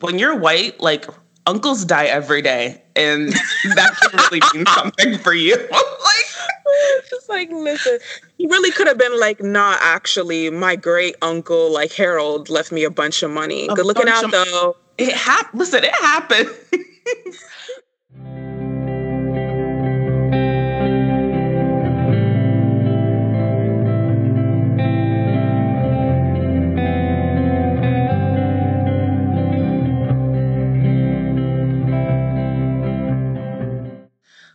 when you're white, like uncles die every day, and that can really mean something for you. like, just like listen, he really could have been like, nah, actually, my great uncle, like Harold, left me a bunch of money. Good looking out of, though. It happened. Listen, it happened.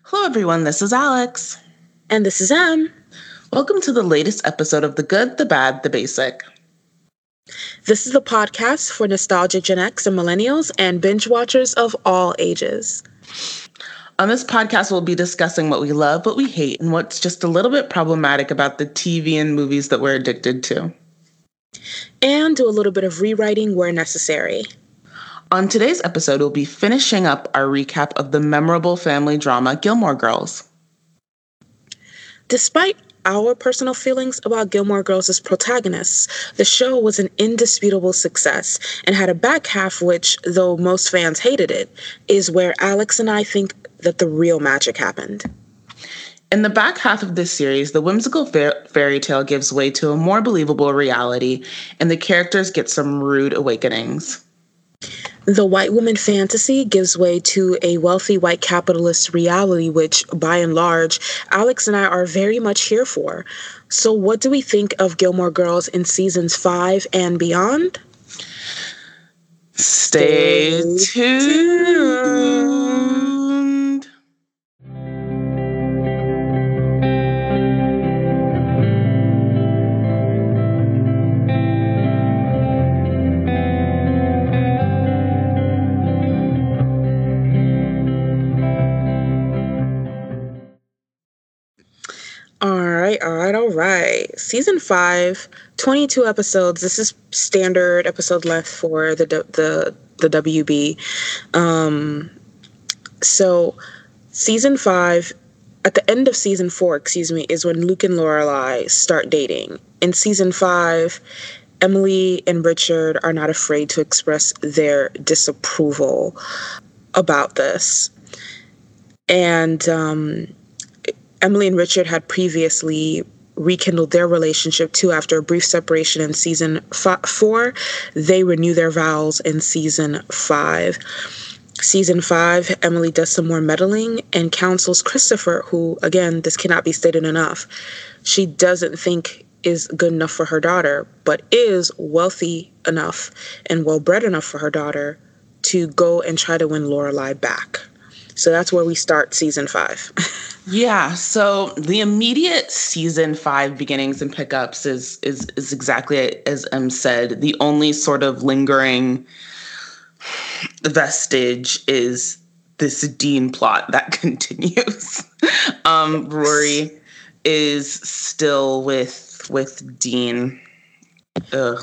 Hello, everyone. This is Alex. And this is Em. Welcome to the latest episode of The Good, the Bad, the Basic. This is the podcast for nostalgic Gen X and millennials and binge watchers of all ages. On this podcast, we'll be discussing what we love, what we hate, and what's just a little bit problematic about the TV and movies that we're addicted to. And do a little bit of rewriting where necessary. On today's episode, we'll be finishing up our recap of the memorable family drama Gilmore Girls. Despite our personal feelings about Gilmore Girls as protagonists, the show was an indisputable success and had a back half which, though most fans hated it, is where Alex and I think that the real magic happened. In the back half of this series, the whimsical fairy tale gives way to a more believable reality, and the characters get some rude awakenings. The white woman fantasy gives way to a wealthy white capitalist reality, which, by and large, Alex and I are very much here for. So, what do we think of Gilmore Girls in seasons five and beyond? Stay, Stay tuned. tuned. Season five, 22 episodes. This is standard episode length for the the the WB. Um, so season five, at the end of season four, excuse me, is when Luke and Lorelai start dating. In season five, Emily and Richard are not afraid to express their disapproval about this. And um, Emily and Richard had previously rekindled their relationship too after a brief separation in season f- four. They renew their vows in season five. Season five, Emily does some more meddling and counsels Christopher, who, again, this cannot be stated enough. She doesn't think is good enough for her daughter, but is wealthy enough and well bred enough for her daughter to go and try to win Lorelai back. So that's where we start season five. yeah. So the immediate season five beginnings and pickups is is is exactly as Em said. The only sort of lingering vestige is this Dean plot that continues. um, Rory is still with with Dean. Ugh.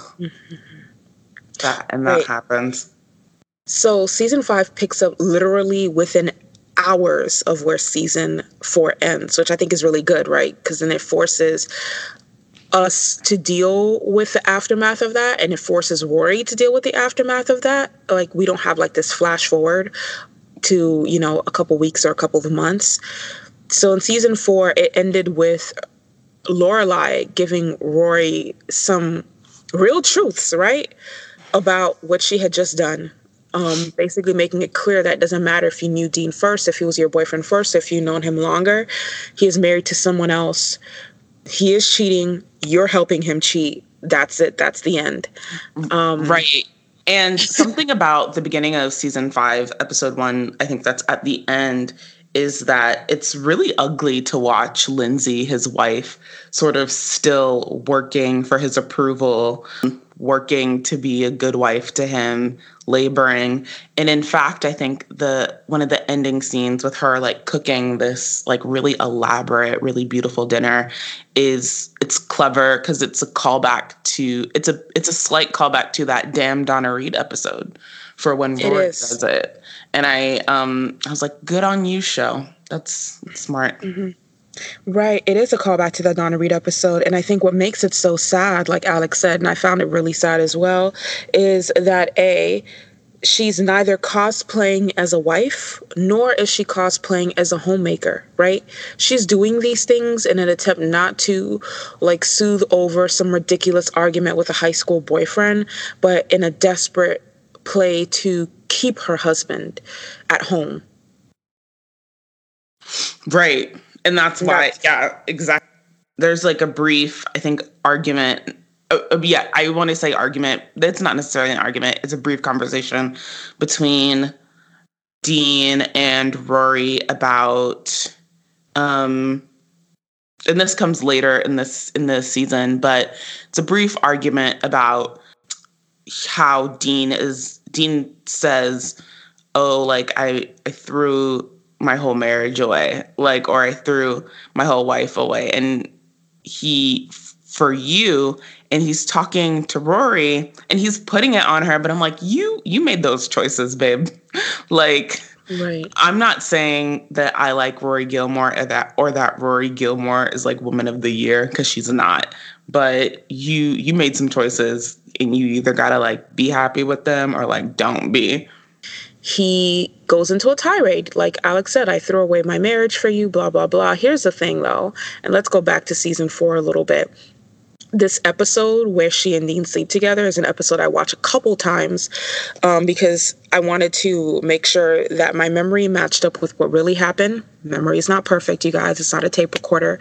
That and that happens. So season five picks up literally within hours of where season four ends, which I think is really good, right? Because then it forces us to deal with the aftermath of that and it forces Rory to deal with the aftermath of that. Like we don't have like this flash forward to, you know, a couple weeks or a couple of months. So in season four, it ended with Lorelai giving Rory some real truths, right? About what she had just done um, basically making it clear that it doesn't matter if you knew Dean first, if he was your boyfriend first, if you've known him longer, he is married to someone else. He is cheating. You're helping him cheat. That's it. That's the end. Um, right. And something about the beginning of season five, episode one, I think that's at the end, is that it's really ugly to watch Lindsay, his wife, sort of still working for his approval, working to be a good wife to him, laboring. And in fact, I think the one of the ending scenes with her like cooking this like really elaborate, really beautiful dinner is it's clever because it's a callback to it's a it's a slight callback to that damn Donna Reed episode for when Rory does it. And I um I was like, good on you, show. That's, smart. Mm-hmm. Right. It is a callback to the Donna Reed episode. And I think what makes it so sad, like Alex said, and I found it really sad as well, is that A, she's neither cosplaying as a wife nor is she cosplaying as a homemaker, right? She's doing these things in an attempt not to like soothe over some ridiculous argument with a high school boyfriend, but in a desperate play to keep her husband at home. Right. And that's why, that's- yeah, exactly. There's like a brief, I think, argument uh, uh, yeah, I want to say argument. It's not necessarily an argument. It's a brief conversation between Dean and Rory about um and this comes later in this in this season, but it's a brief argument about how Dean is Dean says, "Oh, like I I threw my whole marriage away, like or I threw my whole wife away." And he for you and he's talking to Rory and he's putting it on her but I'm like you you made those choices babe like right I'm not saying that I like Rory Gilmore or that or that Rory Gilmore is like woman of the year cuz she's not but you you made some choices and you either got to like be happy with them or like don't be he goes into a tirade. Like Alex said, I threw away my marriage for you, blah, blah, blah. Here's the thing though, and let's go back to season four a little bit this episode where she and Dean sleep together is an episode I watch a couple times um, because I wanted to make sure that my memory matched up with what really happened. Memory is not perfect, you guys. It's not a tape recorder.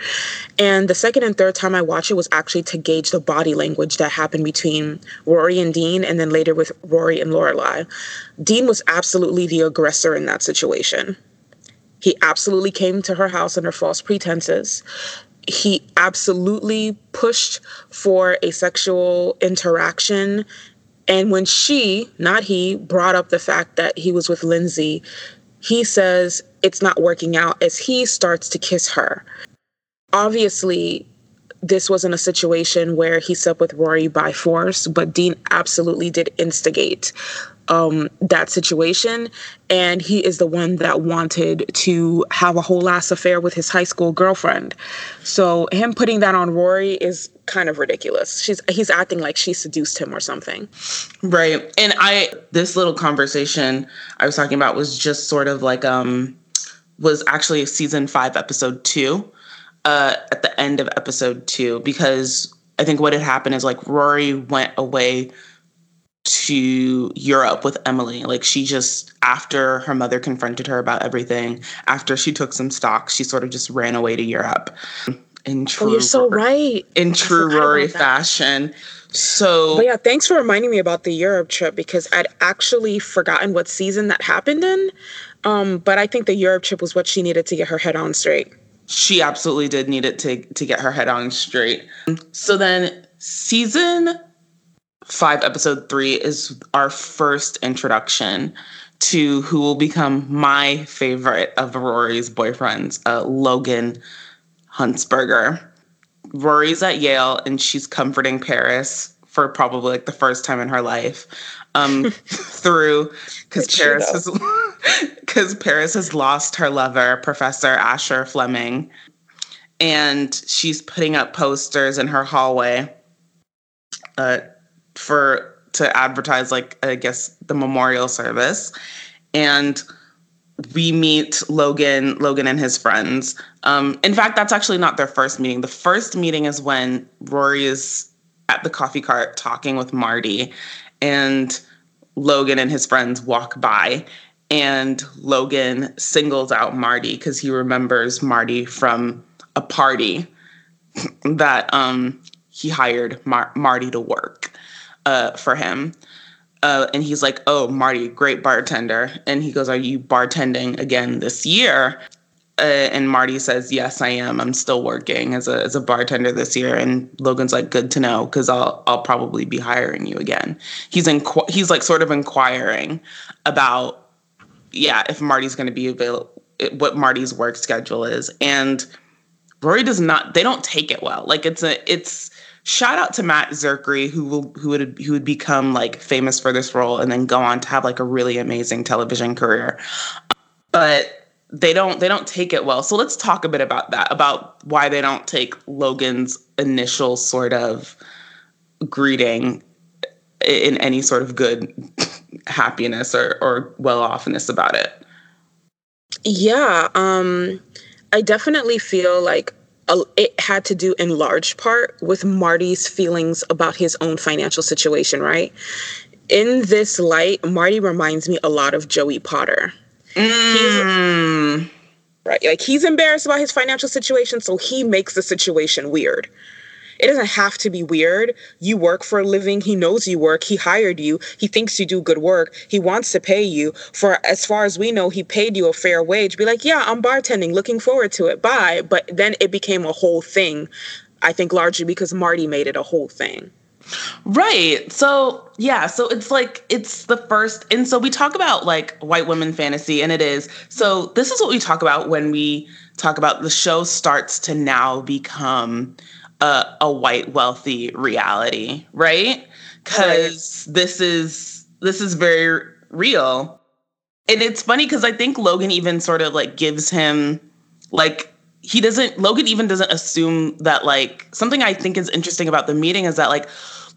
And the second and third time I watched it was actually to gauge the body language that happened between Rory and Dean, and then later with Rory and Lorelai. Dean was absolutely the aggressor in that situation. He absolutely came to her house under false pretenses he absolutely pushed for a sexual interaction. And when she, not he, brought up the fact that he was with Lindsay, he says it's not working out as he starts to kiss her. Obviously, this wasn't a situation where he slept with Rory by force, but Dean absolutely did instigate um, that situation. And he is the one that wanted to have a whole ass affair with his high school girlfriend. So him putting that on Rory is kind of ridiculous. She's he's acting like she seduced him or something. Right. And I this little conversation I was talking about was just sort of like um was actually season 5 episode 2 uh at the end of episode 2 because I think what had happened is like Rory went away to Europe with Emily. Like she just after her mother confronted her about everything, after she took some stock, she sort of just ran away to Europe. In true, oh, you're so right. In true Rory fashion. So, but yeah, thanks for reminding me about the Europe trip because I'd actually forgotten what season that happened in. Um, but I think the Europe trip was what she needed to get her head on straight. She absolutely did need it to to get her head on straight. So then, season five, episode three is our first introduction to who will become my favorite of Rory's boyfriends, uh, Logan Huntzberger. Rory's at Yale and she's comforting Paris for probably like the first time in her life um, through because Paris has because Paris has lost her lover, Professor Asher Fleming, and she's putting up posters in her hallway. Uh, for to advertise like I guess the memorial service, and we meet Logan, Logan and his friends. Um, in fact, that's actually not their first meeting. The first meeting is when Rory is at the coffee cart talking with Marty, and Logan and his friends walk by, and Logan singles out Marty because he remembers Marty from a party that um, he hired Mar- Marty to work uh, for him. Uh, and he's like, "Oh, Marty, great bartender." And he goes, "Are you bartending again this year?" Uh, and Marty says, "Yes, I am. I'm still working as a as a bartender this year." And Logan's like, "Good to know, because I'll I'll probably be hiring you again." He's in he's like sort of inquiring about, yeah, if Marty's going to be available, what Marty's work schedule is, and Rory does not. They don't take it well. Like it's a it's shout out to Matt Czuchry, who will who would who would become like famous for this role and then go on to have like a really amazing television career. But they don't they don't take it well. So let's talk a bit about that, about why they don't take Logan's initial sort of greeting in any sort of good happiness or, or well offness about it. Yeah, um, I definitely feel like it had to do in large part with Marty's feelings about his own financial situation, right? In this light, Marty reminds me a lot of Joey Potter. Mm. right, like he's embarrassed about his financial situation, so he makes the situation weird. It doesn't have to be weird. You work for a living. He knows you work. He hired you. He thinks you do good work. He wants to pay you. For as far as we know, he paid you a fair wage. Be like, yeah, I'm bartending. Looking forward to it. Bye. But then it became a whole thing. I think largely because Marty made it a whole thing. Right. So, yeah, so it's like it's the first and so we talk about like white women fantasy and it is. So, this is what we talk about when we talk about the show starts to now become a, a white wealthy reality, right? Because right. this is this is very real. And it's funny because I think Logan even sort of like gives him like he doesn't Logan even doesn't assume that like something I think is interesting about the meeting is that like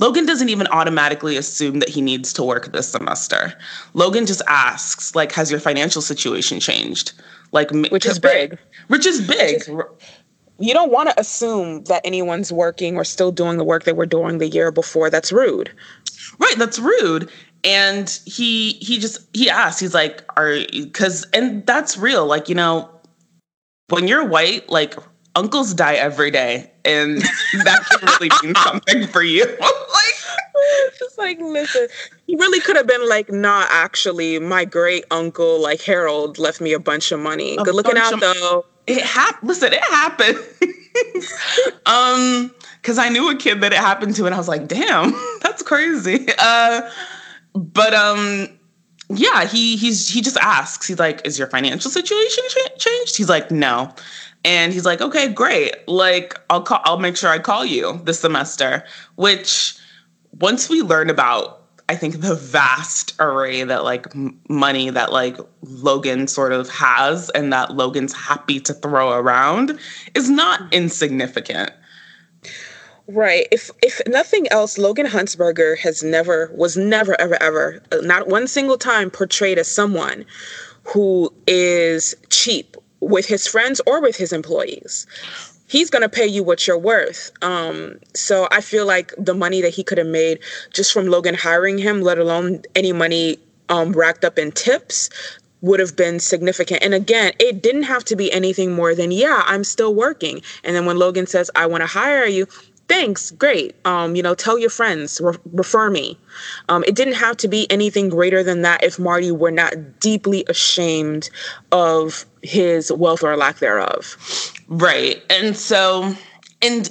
Logan doesn't even automatically assume that he needs to work this semester. Logan just asks like has your financial situation changed? Like which is big. Which is big. Which is, you don't want to assume that anyone's working or still doing the work they were doing the year before. That's rude. Right, that's rude. And he he just he asked, he's like, are because and that's real. Like, you know, when you're white, like uncles die every day. And that can really mean something for you. like just like listen he really could have been like nah actually my great uncle like harold left me a bunch of money good looking out of, though it happened. Listen, it happened. um, because I knew a kid that it happened to, and I was like, "Damn, that's crazy." Uh, but um, yeah, he he's he just asks. He's like, "Is your financial situation ch- changed?" He's like, "No," and he's like, "Okay, great. Like, I'll call. I'll make sure I call you this semester." Which, once we learn about I think the vast array that like m- money that like Logan sort of has and that Logan's happy to throw around is not insignificant. Right. If if nothing else, Logan Huntzberger has never was never ever ever uh, not one single time portrayed as someone who is cheap with his friends or with his employees he's going to pay you what you're worth. Um, so I feel like the money that he could have made just from Logan hiring him, let alone any money um, racked up in tips, would have been significant. And again, it didn't have to be anything more than, yeah, I'm still working. And then when Logan says, I want to hire you, thanks, great. Um, you know, tell your friends, re- refer me. Um, it didn't have to be anything greater than that if Marty were not deeply ashamed of his wealth or lack thereof. Right. And so, and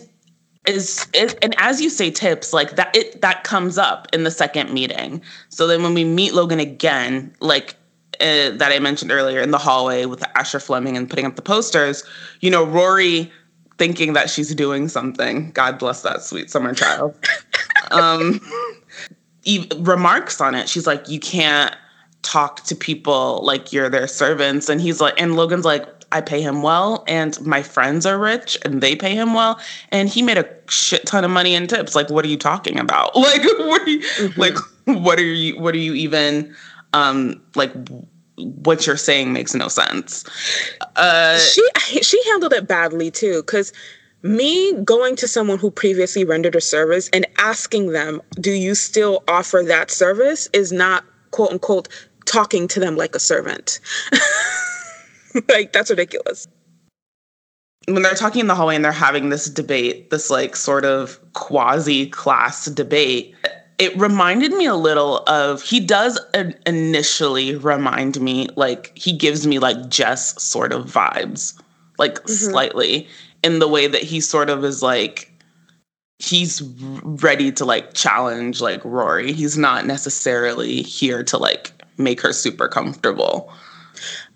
is, is and as you say tips like that it that comes up in the second meeting so then when we meet logan again like uh, that i mentioned earlier in the hallway with asher fleming and putting up the posters you know rory thinking that she's doing something god bless that sweet summer child um remarks on it she's like you can't talk to people like you're their servants and he's like and logan's like I pay him well, and my friends are rich and they pay him well, and he made a shit ton of money in tips. Like, what are you talking about? Like, what are you mm-hmm. like? What are you? What are you even? Um, like, what you're saying makes no sense. Uh, she she handled it badly too, because me going to someone who previously rendered a service and asking them, "Do you still offer that service?" is not quote unquote talking to them like a servant. like that's ridiculous. When they're talking in the hallway and they're having this debate, this like sort of quasi class debate, it reminded me a little of he does initially remind me like he gives me like Jess sort of vibes, like mm-hmm. slightly in the way that he sort of is like he's ready to like challenge like Rory. He's not necessarily here to like make her super comfortable.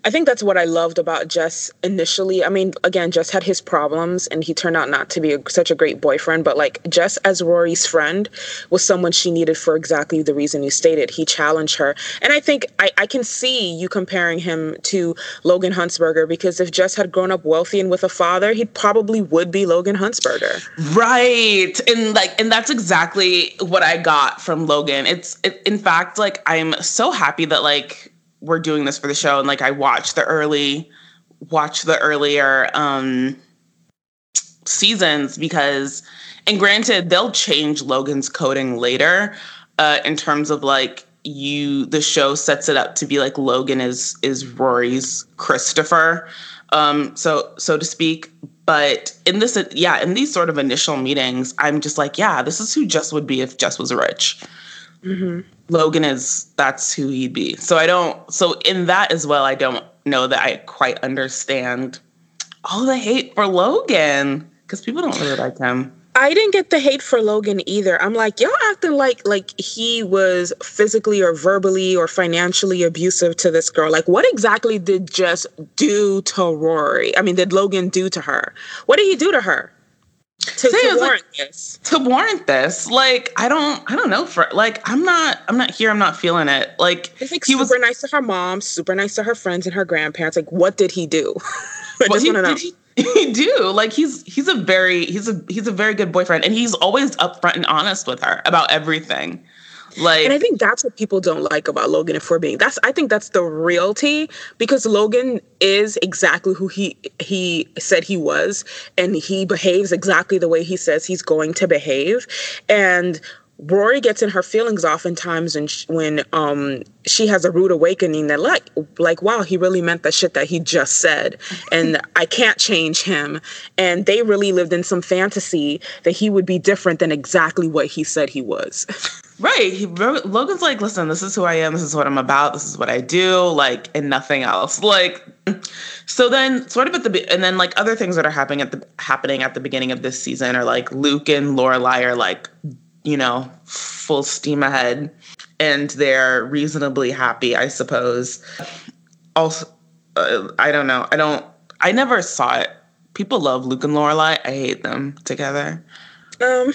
I think that's what I loved about Jess initially. I mean, again, Jess had his problems and he turned out not to be a, such a great boyfriend, but like Jess as Rory's friend was someone she needed for exactly the reason you stated. He challenged her. And I think I, I can see you comparing him to Logan Huntzberger because if Jess had grown up wealthy and with a father, he probably would be Logan Huntzberger. Right. And like, and that's exactly what I got from Logan. It's, it, in fact, like, I'm so happy that like, we're doing this for the show and like I watched the early watch the earlier um seasons because and granted they'll change Logan's coding later uh in terms of like you the show sets it up to be like Logan is is Rory's Christopher um so so to speak but in this yeah in these sort of initial meetings I'm just like yeah this is who Jess would be if Jess was rich mm-hmm. Logan is that's who he'd be. So I don't so in that as well, I don't know that I quite understand all the hate for Logan. Because people don't really like him. I didn't get the hate for Logan either. I'm like, y'all acting like like he was physically or verbally or financially abusive to this girl. Like, what exactly did Jess do to Rory? I mean, did Logan do to her? What did he do to her? To, to warrant like, this. to warrant this like i don't i don't know for like i'm not i'm not here i'm not feeling it. Like he's like he super was nice to her mom super nice to her friends and her grandparents. Like what did he do? I just want to know. he, he do. Like he's he's a very he's a he's a very good boyfriend and he's always upfront and honest with her about everything like, and I think that's what people don't like about Logan. If we're being, that's I think that's the realty because Logan is exactly who he he said he was, and he behaves exactly the way he says he's going to behave, and Rory gets in her feelings oftentimes when she, when um she has a rude awakening that like like wow he really meant the shit that he just said and I can't change him and they really lived in some fantasy that he would be different than exactly what he said he was. Right. He, Logan's like, listen, this is who I am. This is what I'm about. This is what I do. Like, and nothing else. Like, so then, sort of at the and then like other things that are happening at the happening at the beginning of this season are like Luke and Lorelai are like you know, full steam ahead and they're reasonably happy, I suppose. Also, uh, I don't know. I don't, I never saw it. People love Luke and Lorelai. I hate them together. Um,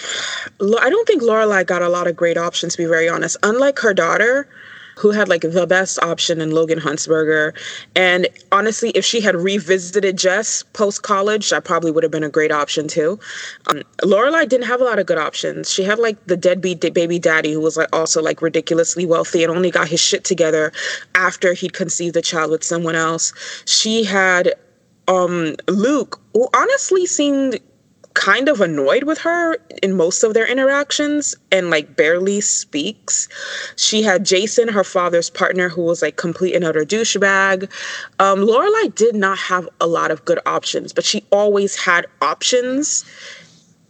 I don't think Lorelai got a lot of great options, to be very honest. Unlike her daughter, who had like the best option in Logan Huntzberger. And honestly, if she had revisited Jess post college, that probably would have been a great option too. Um, Lorelai didn't have a lot of good options. She had like the deadbeat baby daddy who was like also like ridiculously wealthy and only got his shit together after he'd conceived a child with someone else. She had um Luke, who honestly seemed kind of annoyed with her in most of their interactions and like barely speaks. She had Jason, her father's partner, who was like complete and utter douchebag. Um, Lorelai did not have a lot of good options, but she always had options,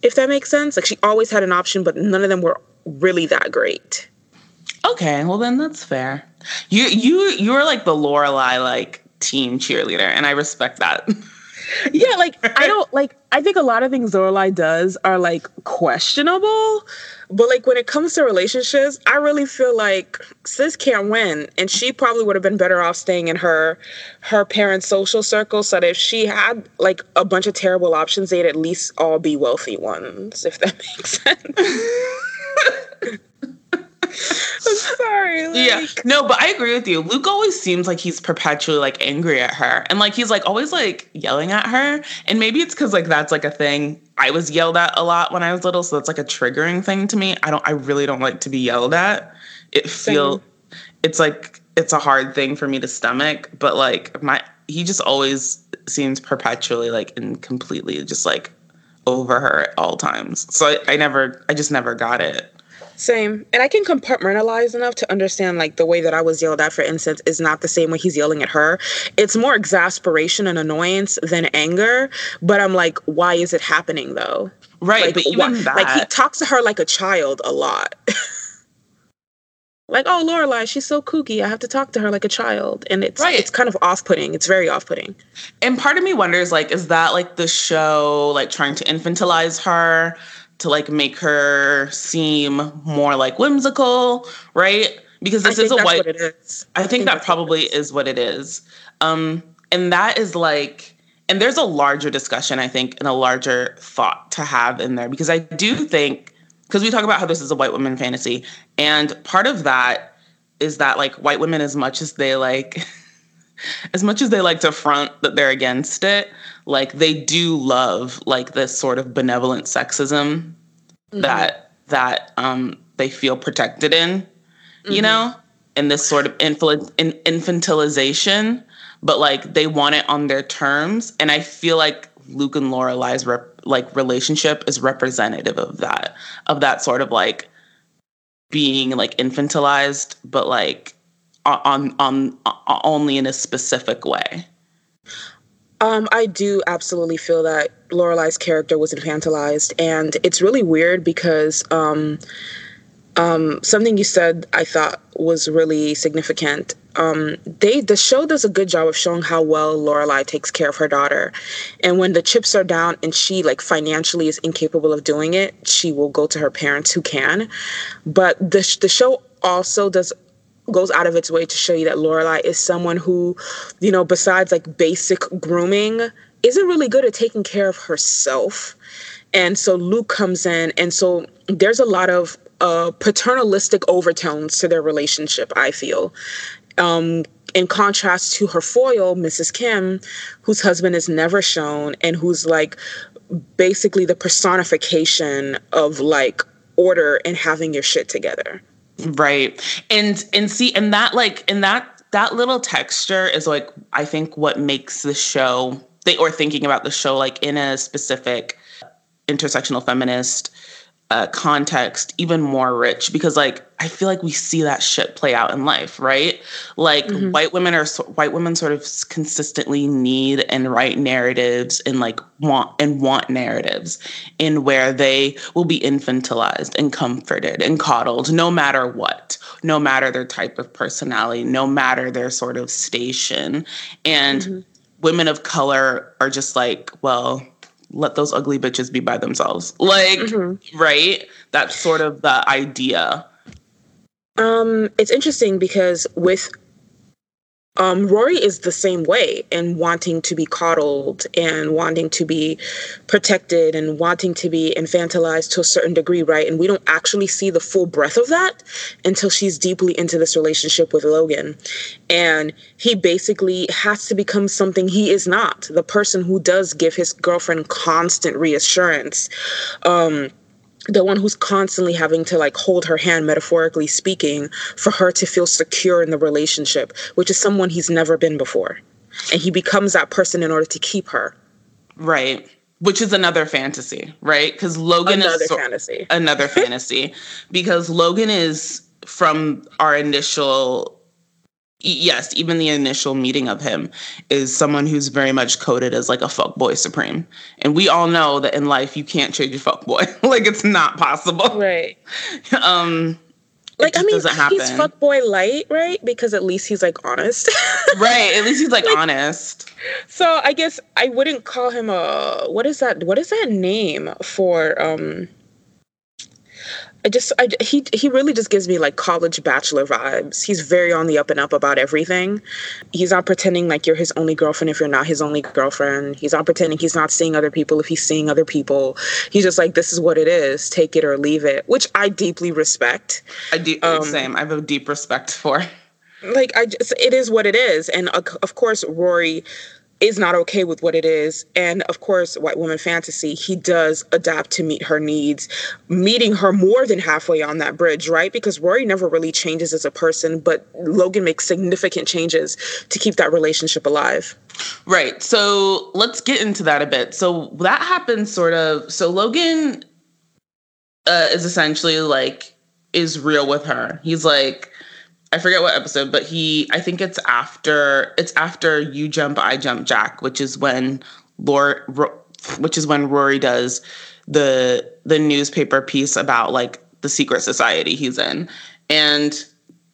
if that makes sense. Like she always had an option, but none of them were really that great. Okay, well then that's fair. You you you're like the Lorelai like team cheerleader, and I respect that. yeah, like I don't like I think a lot of things Lorelai does are like questionable, but like when it comes to relationships, I really feel like sis can't win, and she probably would have been better off staying in her her parents' social circle. So that if she had like a bunch of terrible options, they'd at least all be wealthy ones, if that makes sense. I'm sorry. Like... Yeah. No, but I agree with you. Luke always seems like he's perpetually like angry at her. And like he's like always like yelling at her. And maybe it's because like that's like a thing. I was yelled at a lot when I was little. So that's like a triggering thing to me. I don't I really don't like to be yelled at. It feel it's like it's a hard thing for me to stomach. But like my he just always seems perpetually like and completely just like over her at all times. So I, I never I just never got it. Same. And I can compartmentalize enough to understand like the way that I was yelled at, for instance, is not the same way he's yelling at her. It's more exasperation and annoyance than anger. But I'm like, why is it happening though? Right. Like, but even why, that... like he talks to her like a child a lot. like, oh Lorelai, she's so kooky. I have to talk to her like a child. And it's right. it's kind of off putting. It's very off putting. And part of me wonders, like, is that like the show like trying to infantilize her? To like make her seem more like whimsical, right? because this is a white. I think, I think that probably is what it is. Um, and that is like, and there's a larger discussion, I think, and a larger thought to have in there because I do think because we talk about how this is a white woman fantasy, and part of that is that like white women, as much as they like. as much as they like to front that they're against it, like they do love like this sort of benevolent sexism mm-hmm. that that um they feel protected in, mm-hmm. you know, in this sort of influ- in, infantilization, but like they want it on their terms. And I feel like Luke and Lorelai's rep- like relationship is representative of that, of that sort of like being like infantilized, but like on on, on only in a specific way. Um, I do absolutely feel that Lorelai's character was infantilized, and it's really weird because um, um, something you said I thought was really significant. Um, they the show does a good job of showing how well Lorelai takes care of her daughter, and when the chips are down and she like financially is incapable of doing it, she will go to her parents who can. But the the show also does goes out of its way to show you that Lorelai is someone who, you know, besides like basic grooming, isn't really good at taking care of herself. And so Luke comes in, and so there's a lot of uh, paternalistic overtones to their relationship, I feel. Um, in contrast to her foil, Mrs. Kim, whose husband is never shown and who's like basically the personification of like order and having your shit together. Right. And and see and that like and that that little texture is like I think what makes the show they or thinking about the show like in a specific intersectional feminist uh, context even more rich because like I feel like we see that shit play out in life, right? Like mm-hmm. white women are white women sort of consistently need and write narratives and like want and want narratives in where they will be infantilized and comforted and coddled no matter what, no matter their type of personality, no matter their sort of station. And mm-hmm. women of color are just like, well, let those ugly bitches be by themselves. Like, mm-hmm. right? That's sort of the idea. Um, it's interesting because with um, Rory is the same way in wanting to be coddled and wanting to be protected and wanting to be infantilized to a certain degree, right? And we don't actually see the full breadth of that until she's deeply into this relationship with Logan. And he basically has to become something he is not the person who does give his girlfriend constant reassurance. Um, the one who's constantly having to like hold her hand metaphorically speaking for her to feel secure in the relationship which is someone he's never been before. And he becomes that person in order to keep her. Right. Which is another fantasy right? Because logan another is so, fantasy. another fantasy. Because logan is from our initial yes, even the initial meeting of him is someone who's very much coded as like a fuck boy supreme. And we all know that in life you can't change a fuck boy. like it's not possible. Right. um like I mean, he's fuck boy light, right? Because at least he's like honest. right. At least he's like, like, honest. So I guess I wouldn't call him a what is that? What is that name for? um I just I, he he really just gives me like college bachelor vibes. He's very on the up and up about everything. He's not pretending like you're his only girlfriend if you're not his only girlfriend. He's not pretending he's not seeing other people if he's seeing other people. He's just like this is what it is. Take it or leave it, which I deeply respect. I do um, same. I have a deep respect for. Like I just it is what it is, and of course Rory is not okay with what it is. And of course, White Woman Fantasy, he does adapt to meet her needs, meeting her more than halfway on that bridge, right? Because Rory never really changes as a person, but Logan makes significant changes to keep that relationship alive. Right. So let's get into that a bit. So that happens sort of. So Logan uh, is essentially like, is real with her. He's like, I forget what episode, but he I think it's after it's after you jump I jump Jack, which is when Lord which is when Rory does the the newspaper piece about like the secret society he's in. And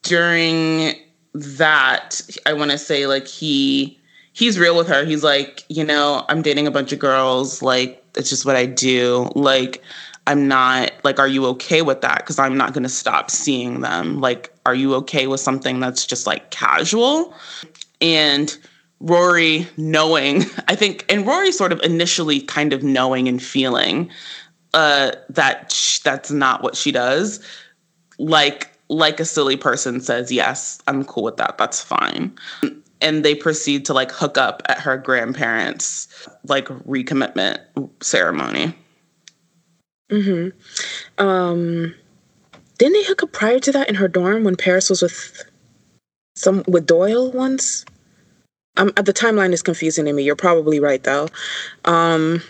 during that, I want to say like he he's real with her. He's like, you know, I'm dating a bunch of girls, like it's just what I do. Like I'm not like, are you okay with that? Because I'm not going to stop seeing them. Like, are you okay with something that's just like casual? And Rory knowing, I think, and Rory sort of initially kind of knowing and feeling uh, that sh- that's not what she does. Like, like a silly person says, yes, I'm cool with that. That's fine. And they proceed to like hook up at her grandparents' like recommitment ceremony. Hmm Um, didn't they hook up prior to that in her dorm when Paris was with some with Doyle once? Um, the timeline is confusing to me. You're probably right though. Um,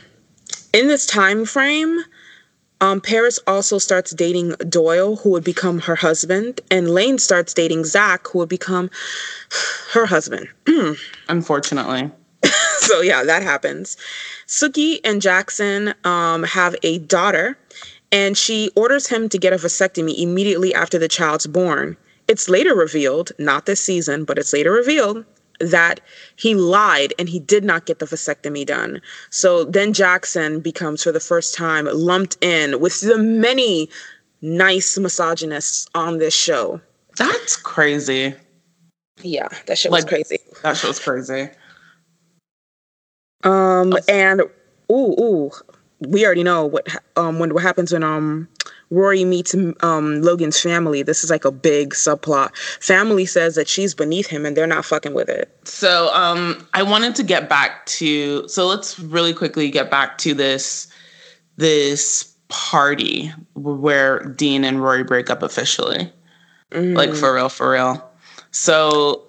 in this time frame, um, Paris also starts dating Doyle, who would become her husband, and Lane starts dating Zach, who would become her husband. Unfortunately. So yeah, that happens. Sookie and Jackson um, have a daughter, and she orders him to get a vasectomy immediately after the child's born. It's later revealed, not this season, but it's later revealed that he lied and he did not get the vasectomy done. So then Jackson becomes, for the first time, lumped in with the many nice misogynists on this show. That's crazy. Yeah, that shit was crazy. That shit was crazy. Um, and ooh, ooh, we already know what um when what happens when um Rory meets um Logan's family. This is like a big subplot. Family says that she's beneath him and they're not fucking with it. So um I wanted to get back to so let's really quickly get back to this this party where Dean and Rory break up officially. Like for real, for real. So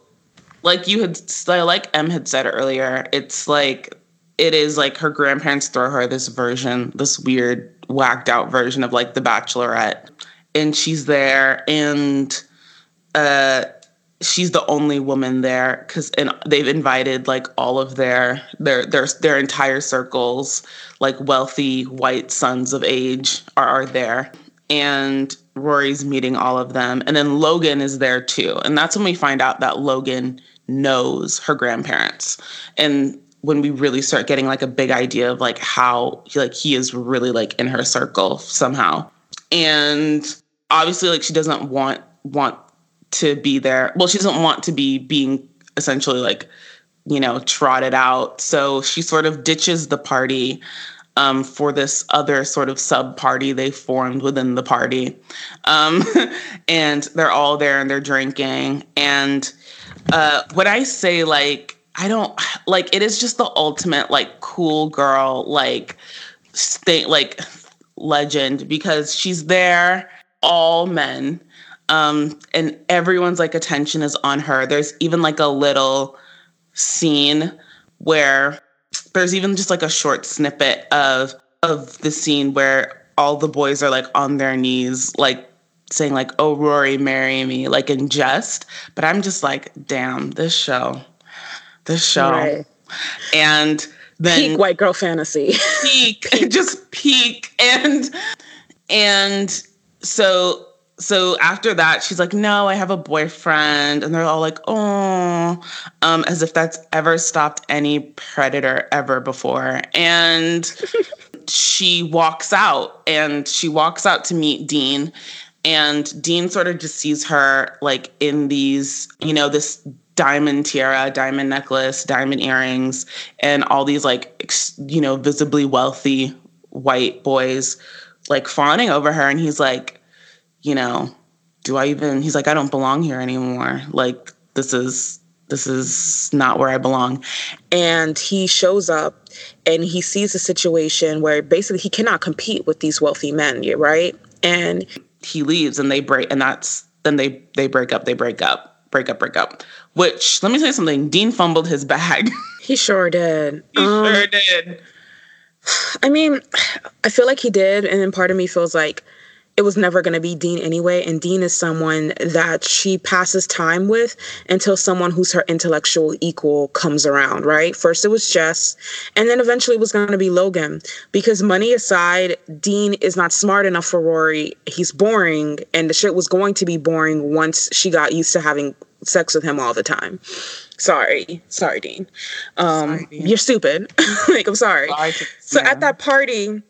like you had like Em had said earlier, it's like it is like her grandparents throw her this version, this weird whacked out version of like the bachelorette. And she's there and uh she's the only woman there because and they've invited like all of their their their their entire circles like wealthy white sons of age are, are there. And rory's meeting all of them. And then logan is there too. And that's when we find out that logan knows her grandparents. And when we really start getting like a big idea of like how like he is really like in her circle somehow and obviously like she doesn't want want to be there. Well, she doesn't want to be being essentially like, you know, trotted out. So she sort of ditches the party um, for this other sort of sub party they formed within the party. Um, and they're all there and they're drinking. And uh, when I say like, I don't like it is just the ultimate like cool girl like state like legend because she's there all men um and everyone's like attention is on her. There's even like a little scene where there's even just like a short snippet of of the scene where all the boys are like on their knees like saying like oh rory marry me like in jest. But i'm just like damn this show this show. Right. and then Peak white girl fantasy. peak. Just peak. And and so so after that she's like no i have a boyfriend. And they're all like oh um as if that's ever stopped any predator ever before. And she walks out. And she walks out to meet dean. And dean sort of just sees her like in these you know this diamond tiara diamond necklace diamond earrings and all these like ex- you know visibly wealthy white boys like fawning over her. And he's like you know do i even he's like i don't belong here anymore. Like this is this is not where i belong. And he shows up and he sees a situation where basically he cannot compete with these wealthy men, right? And he leaves and they break and that's then they they break up they break up break up break up which let me say something dean fumbled his bag he sure did. he Um, sure did I mean, I feel like he did, and then part of me feels like it was never going to be Dean anyway. And Dean is someone that she passes time with until someone who's her intellectual equal comes around, right? First it was Jess, and then eventually it was going to be Logan. Because money aside, Dean is not smart enough for Rory. He's boring, and the shit was going to be boring once she got used to having sex with him all the time. Sorry, sorry, Dean. Um, Sorry, Dean. You're stupid. like I'm sorry. Sorry to- So yeah. at that party,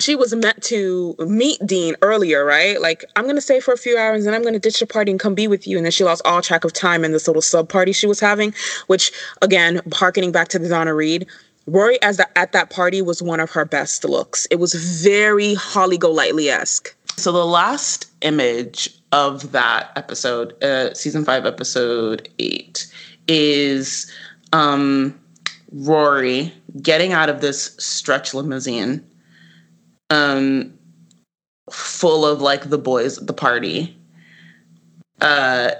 she was meant to meet Dean earlier, right? Like, I'm gonna stay for a few hours and I'm gonna ditch the party and come be with you. And then she lost all track of time in this little sub party she was having, which again, harkening back to the Donna Reed, Rory as the, at that party was one of her best looks. It was very Holly Golightly esque. So the last image of that episode, uh, season five, episode eight, is um, Rory getting out of this stretch limousine, um, full of like the boys at the party. Uh,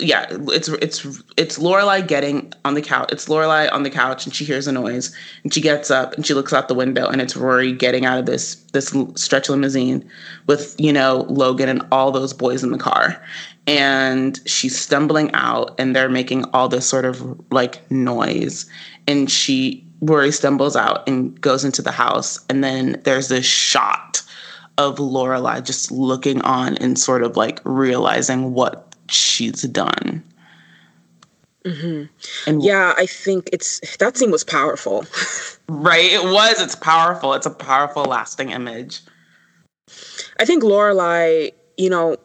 yeah, it's it's it's Lorelai getting on the couch. It's Lorelai on the couch, and she hears a noise, and she gets up and she looks out the window, and it's Rory getting out of this this stretch limousine with you know Logan and all those boys in the car, and she's stumbling out, and they're making all this sort of like noise, and she Rory stumbles out and goes into the house, and then there's this shot of Lorelai just looking on and sort of like realizing what she's done. Mm-hmm. And yeah, I think it's that scene was powerful. right, it was. It's powerful. It's a powerful, lasting image. I think Lorelai, you know,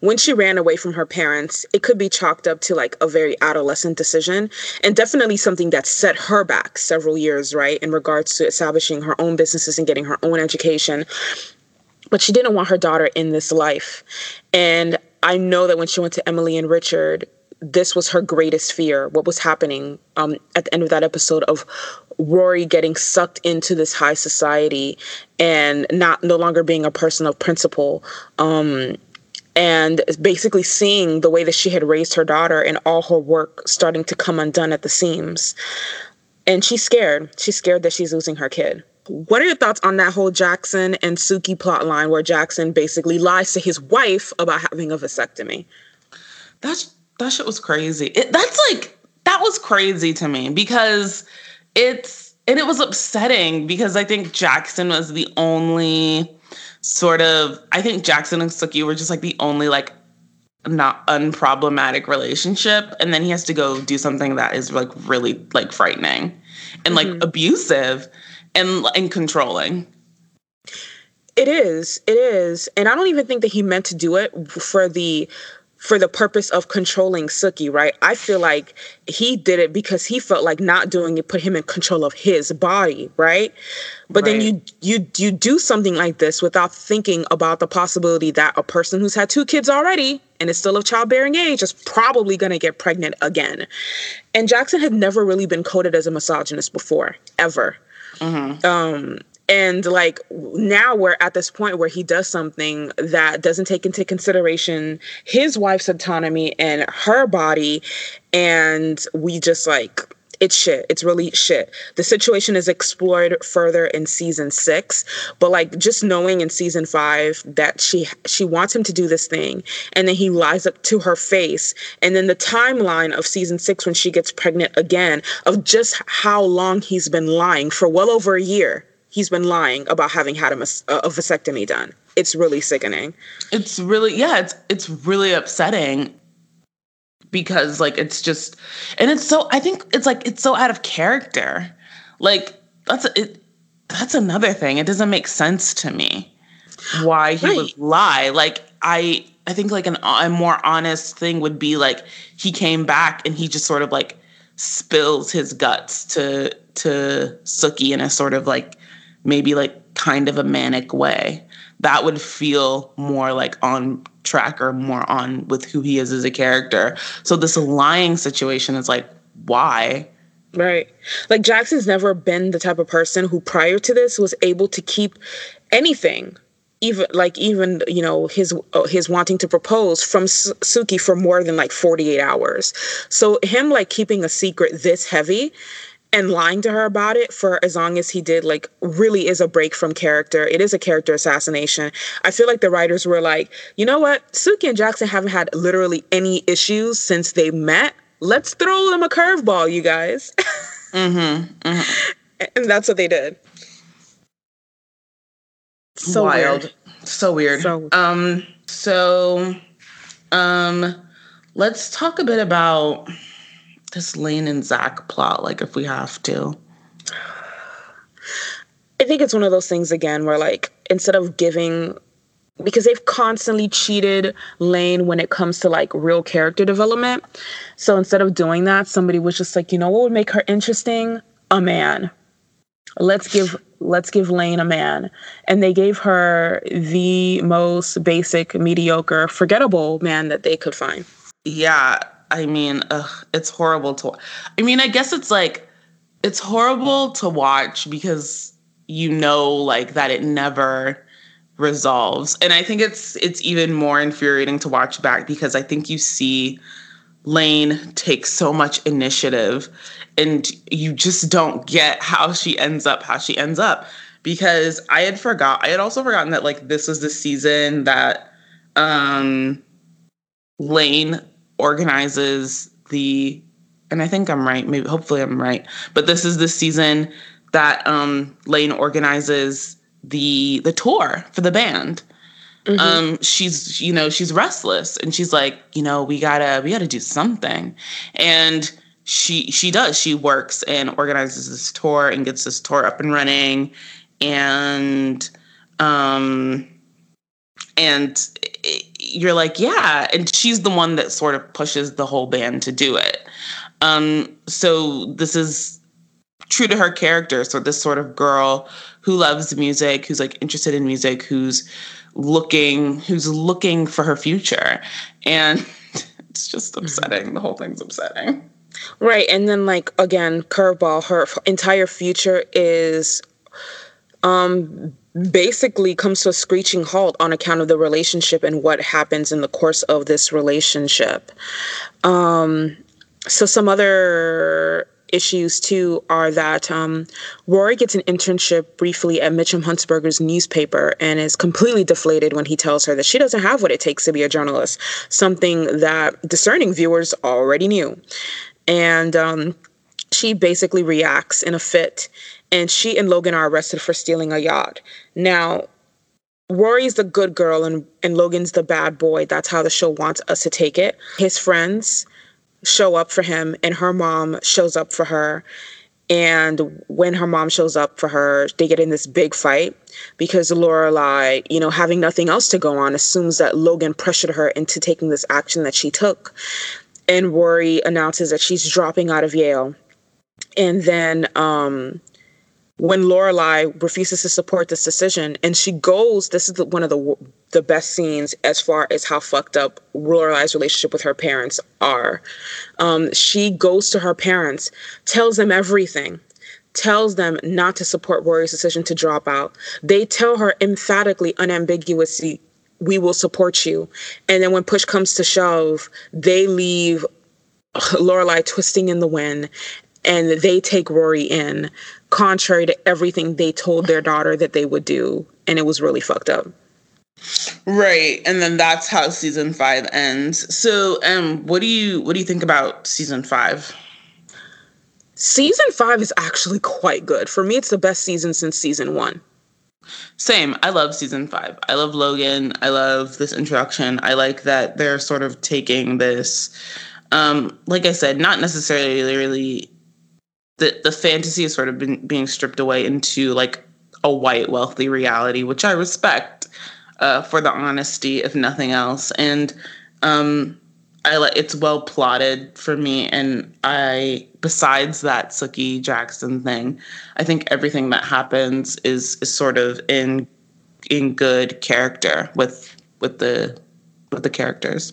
when she ran away from her parents, it could be chalked up to like a very adolescent decision and definitely something that set her back several years, right, in regards to establishing her own businesses and getting her own education. But she didn't want her daughter in this life. And I know that when she went to Emily and Richard, this was her greatest fear. What was happening um, at the end of that episode of Rory getting sucked into this high society and not no longer being a person of principle. Um, and basically seeing the way that she had raised her daughter and all her work starting to come undone at the seams. And she's scared. She's scared that she's losing her kid. What are your thoughts on that whole Jackson and Sookie plot line where Jackson basically lies to his wife about having a vasectomy? That's that shit was crazy. It, that's like that was crazy to me because it's and it was upsetting because I think Jackson was the only sort of I think Jackson and Sookie were just like the only like not unproblematic relationship and then he has to go do something that is like really like frightening and like mm-hmm. abusive and and controlling. It is. It is. And I don't even think that he meant to do it for the for the purpose of controlling Sookie, right? I feel like he did it because he felt like not doing it put him in control of his body, right? But right. then you you you do something like this without thinking about the possibility that a person who's had two kids already and is still of childbearing age is probably going to get pregnant again. And Jackson had never really been coded as a misogynist before, ever. Mm-hmm. Um, and like now we're at this point where he does something that doesn't take into consideration his wife's autonomy and her body and we just like it's shit. It's really shit. The situation is explored further in season six, but like just knowing in season five that she she wants him to do this thing, and then he lies up to her face, and then the timeline of season six when she gets pregnant again of just how long he's been lying for well over a year. He's been lying about having had a, a vasectomy done. It's really sickening. It's really yeah. It's it's really upsetting because like it's just and it's so I think it's like it's so out of character. Like that's it that's another thing. It doesn't make sense to me why he right. would lie. Like I I think like an a more honest thing would be like he came back and he just sort of like spills his guts to to Sookie in a sort of like maybe like kind of a manic way. That would feel more like on track or more on with who he is as a character. So this lying situation is like, why? Right. Like Jackson's never been the type of person who prior to this was able to keep anything even like even you know his uh, his wanting to propose from Sookie for more than like 48 hours. So him like keeping a secret this heavy and lying to her about it for as long as he did like really is a break from character. It is a character assassination. I feel like the writers were like you know what? Sookie and jackson haven't had literally any issues since they met. Let's throw them a curveball you guys. Mm-hmm, mm-hmm. and that's what they did. So wild. weird. so weird. So, um so um let's talk a bit about this Lane and Zach plot, like if we have to. I think it's one of those things again where like instead of giving because they've constantly cheated Lane when it comes to like real character development. So instead of doing that, somebody was just like, you know what would make her interesting? A man. Let's give let's give Lane a man. And they gave her the most basic, mediocre, forgettable man that they could find. Yeah. I mean, ugh, it's horrible to I mean, I guess it's like it's horrible to watch because you know like that it never resolves. And I think it's it's even more infuriating to watch back because I think you see Lane take so much initiative and you just don't get how she ends up how she ends up because I had forgot I had also forgotten that like this was the season that um Lane organizes the and I think I'm right maybe hopefully I'm right but this is the season that um Lane organizes the the tour for the band. Mm-hmm. Um, she's you know she's restless and she's like you know we gotta we gotta do something, and she she does she works and organizes this tour and gets this tour up and running, and um and you're like yeah. And she's the one that sort of pushes the whole band to do it. Um so this is true to her character. So this sort of girl who loves music who's like interested in music who's looking who's looking for her future. And it's just mm-hmm. upsetting. The whole thing's upsetting. Right. And then like again curveball. Her entire future is um basically comes to a screeching halt on account of the relationship and what happens in the course of this relationship um so some other issues too are that um, Rory gets an internship briefly at Mitchum Huntzberger's newspaper and is completely deflated when he tells her that she doesn't have what it takes to be a journalist, something that discerning viewers already knew. And um, she basically reacts in a fit, and she and Logan are arrested for stealing a yacht. Now, Rory's the good girl and, and Logan's the bad boy. That's how the show wants us to take it. His friends show up for him and her mom shows up for her and when her mom shows up for her they get in this big fight because lorelai you know having nothing else to go on assumes that logan pressured her into taking this action that she took and rory announces that she's dropping out of yale and then um when Lorelai refuses to support this decision, and she goes, this is the, one of the the best scenes as far as how fucked up Lorelai's relationship with her parents are. Um, she goes to her parents, tells them everything, tells them not to support Rory's decision to drop out. They tell her emphatically, unambiguously, "We will support you." And then when push comes to shove, they leave Lorelai twisting in the wind, and they take Rory in contrary to everything they told their daughter that they would do. And it was really fucked up. Right. And then that's how season five ends. So um what do you what do you think about season five? Season five is actually quite good. For me, it's the best season since season one. Same. I love season five. I love Logan. I love this introduction. I like that they're sort of taking this, um, like I said, not necessarily really the the fantasy has sort of been being stripped away into like a white wealthy reality, which I respect uh, for the honesty, if nothing else. And um, I like it's well plotted for me, and I besides that Sookie Jackson thing, I think everything that happens is is sort of in in good character with with the with the characters.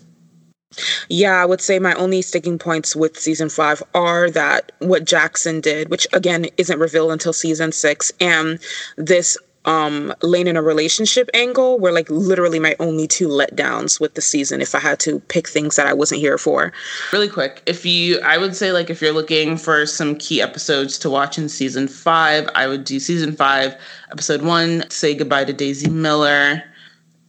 Yeah, I would say my only sticking points with season five are that what Jackson did, which again isn't revealed until season six, and this um lane in a relationship angle were like literally my only two letdowns with the season if I had to pick things that I wasn't here for. Really quick, if you I would say like if you're looking for some key episodes to watch in season five, I would do season five, episode one, say goodbye to Daisy Miller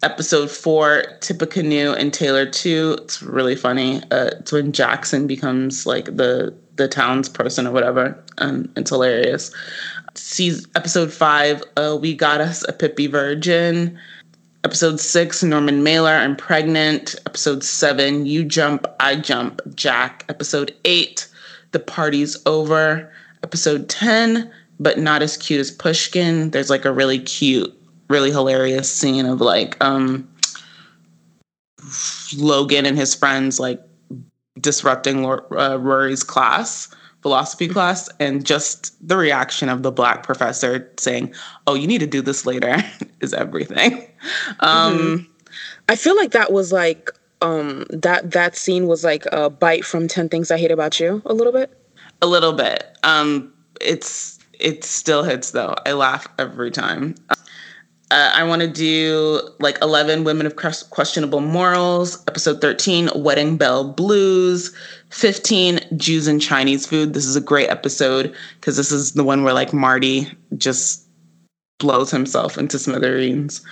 episode four, Tippecanoe and Taylor two. It's really funny. Uh, it's when Jackson becomes like the the townsperson or whatever. Um, it's hilarious. Sees episode five, uh, we got us a Pippi Virgin. Episode six, Norman Mailer, I'm pregnant. Episode seven, You Jump, I Jump, Jack. Episode eight, The Party's Over. Episode 10, but not as cute as Pushkin. There's like a really cute, really hilarious scene of like um Logan and his friends like disrupting uh, Rory's class, philosophy class, and just the reaction of the black professor saying, "Oh, you need to do this later," is everything. Um, mm-hmm. I feel like that was like um, that that scene was like a bite from Ten Things I Hate About You, a little bit. A little bit. Um, it's it still hits though. I laugh every time. Uh, I want to do like 11 Women of Questionable Morals, episode 13, Wedding Bell Blues, 15, Jews and Chinese Food. This is a great episode because this is the one where like Marty just blows himself into smithereens.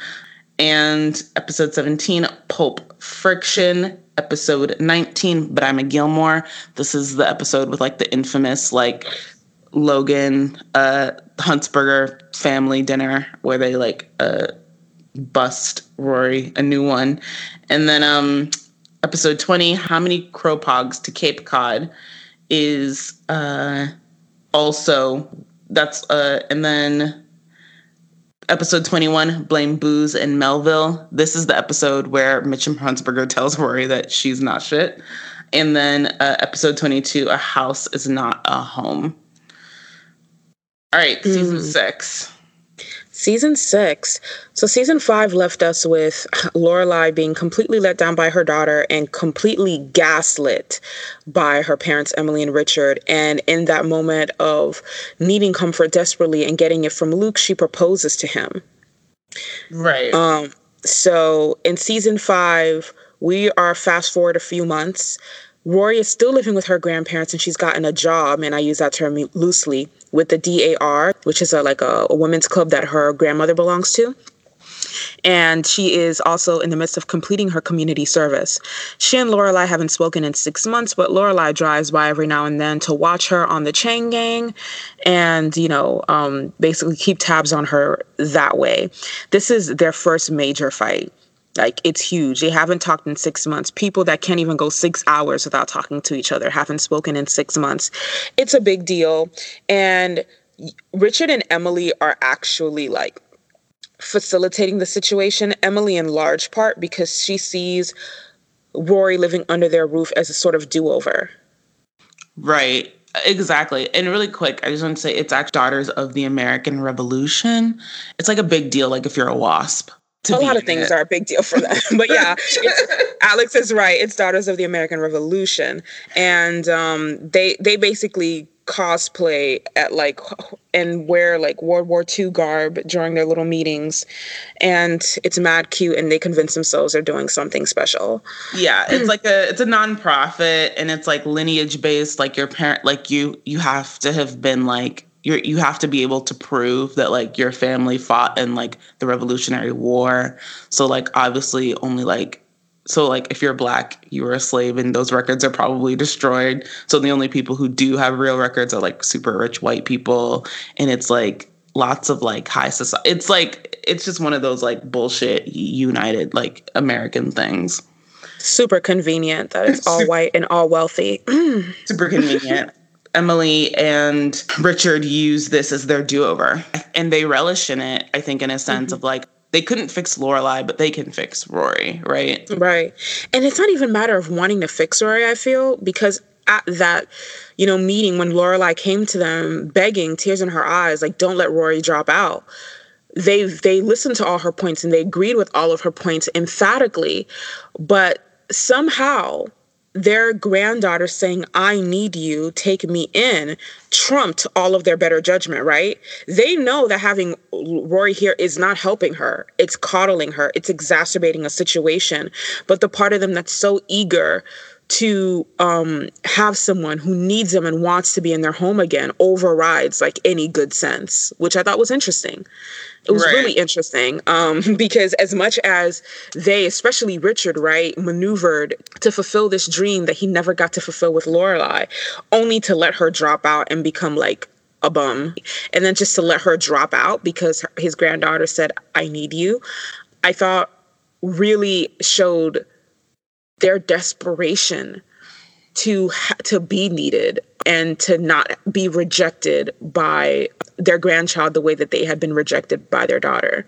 And episode 17, Pulp Friction, episode 19, But I'm a Gilmore. This is the episode with like the infamous like Logan uh Huntzberger family dinner where they like uh bust Rory a new one. And then um episode 20, How Many Kropogs to Cape Cod is uh also that's uh and then episode 21 blame booze in melville. This is the episode where mitchum huntzberger tells rory that she's not shit. And then uh, episode 22 a house is not a home all right, season mm. six. Season six. So season five left us with Lorelai being completely let down by her daughter and completely gaslit by her parents, Emily and Richard. And in that moment of needing comfort desperately and getting it from Luke, she proposes to him. Right. Um. So in season five, we are fast forward a few months. Rory is still living with her grandparents and she's gotten a job, and I use that term loosely, with the DAR, which is a, like a, a women's club that her grandmother belongs to and she is also in the midst of completing her community service. She and Lorelai haven't spoken in six months, but Lorelai drives by every now and then to watch her on the chain gang, and you know, um, basically keep tabs on her that way. This is their first major fight. Like it's huge. They haven't talked in six months. People that can't even go six hours without talking to each other haven't spoken in six months. It's a big deal. And Richard and Emily are actually like facilitating the situation. Emily, in large part, because she sees Rory living under their roof as a sort of do over. Right. Exactly. And really quick, I just want to say it's actually Daughters of the American Revolution. It's like a big deal, like if you're a WASP a lot of things it. are a big deal for them. but yeah, Alex is right. It's Daughters of the American Revolution, and um, they they basically cosplay at like and wear like World War II garb during their little meetings, and it's mad cute. And they convince themselves they're doing something special. Yeah, it's like a it's a nonprofit, and it's like lineage based. Like your parent, like you you have to have been like you you have to be able to prove that like your family fought in like the Revolutionary War. So like obviously only like so like if you're black, you were a slave and those records are probably destroyed. So the only people who do have real records are like super rich white people and it's like lots of like high society. It's like it's just one of those like bullshit united like American things. Super convenient that it's all white and all wealthy. super convenient. Emily and Richard use this as their do over. And they relish in it, I think, in a sense mm-hmm. of like, they couldn't fix Lorelai, but they can fix Rory, right? Right. And it's not even a matter of wanting to fix Rory, I feel, because at that, you know, meeting when Lorelai came to them begging, tears in her eyes, like, don't let Rory drop out. They they listened to all her points and they agreed with all of her points emphatically, but somehow their granddaughter saying, I need you, take me in, trumped all of their better judgment, right? They know that having Rory here is not helping her. It's coddling her, it's exacerbating a situation. But the part of them that's so eager to um, have someone who needs them and wants to be in their home again overrides like any good sense, which I thought was interesting. It was right. really interesting um, because as much as they, especially Richard, right, maneuvered to fulfill this dream that he never got to fulfill with Lorelai, only to let her drop out and become like a bum, and then just to let her drop out because his granddaughter said, "I need you." I thought really showed their desperation to to be needed and to not be rejected by their grandchild the way that they had been rejected by their daughter.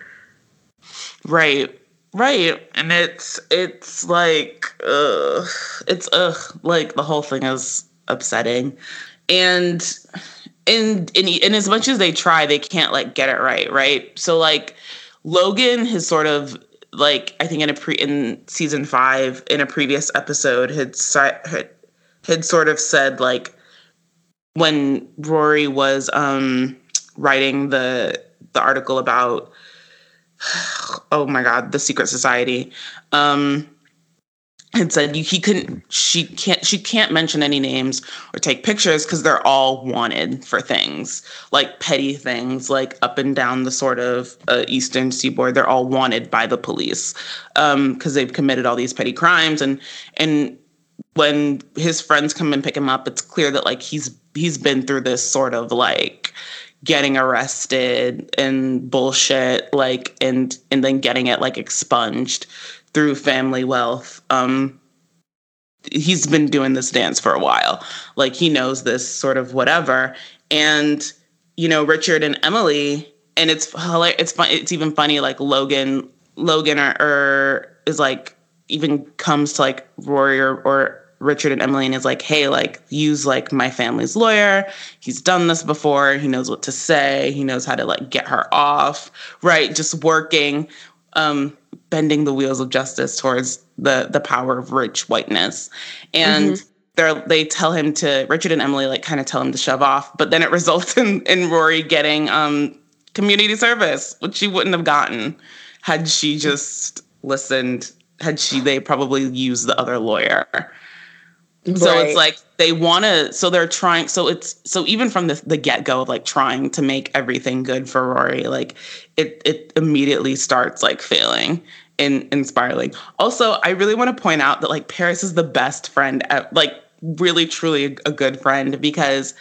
Right. Right. And it's it's like ugh. It's ugh. Like the whole thing is upsetting. And and and, and as much as they try, they can't like get it right, right? So like Logan has sort of like I think in a pre in season five in a previous episode had had, had sort of said like when Rory was um writing the the article about oh my god the secret society um and said he couldn't she can't she can't mention any names or take pictures because they're all wanted for things like petty things like up and down the sort of uh, eastern seaboard. They're all wanted by the police because um, they've committed all these petty crimes. And and when his friends come and pick him up it's clear that like he's he's been through this sort of like getting arrested and bullshit like and and then getting it like expunged through family wealth. Um, he's been doing this dance for a while. Like he knows this sort of whatever. And you know, Richard and Emily, and it's hilarious. It's fun. It's even funny. Like Logan, Logan or, or is like even comes to like Rory or, or Richard and Emily and is like, hey, like use like my family's lawyer. He's done this before. He knows what to say. He knows how to like get her off. Right. Just working um, bending the wheels of justice towards the the power of rich whiteness, and. Mm-hmm. They're, they tell him to Richard and Emily like kind of tell him to shove off, but then it results in in Rory getting um, community service, which she wouldn't have gotten had she just listened. Had she, they probably used the other lawyer. Right. So it's like they want to. So they're trying. So it's so even from the the get go, of like trying to make everything good for Rory, like it it immediately starts like failing and, and spiraling. Also, I really want to point out that like Paris is the best friend, at, like really truly a, a good friend because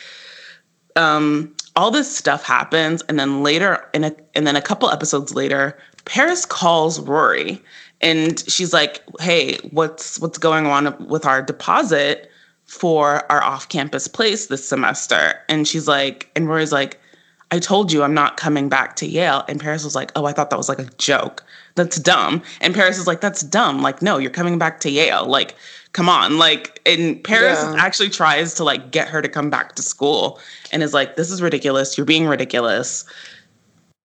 um all this stuff happens and then later in a and then a couple episodes later paris calls rory and she's like hey what's what's going on with our deposit for our off-campus place this semester? And she's like and rory's like i told you i'm not coming back to yale. And paris was like oh i thought that was like a joke. That's dumb. And paris is like that's dumb. Like no you're coming back to yale. Like come on. Like and paris yeah. actually tries to like get her to come back to school and is like this is ridiculous. You're being ridiculous.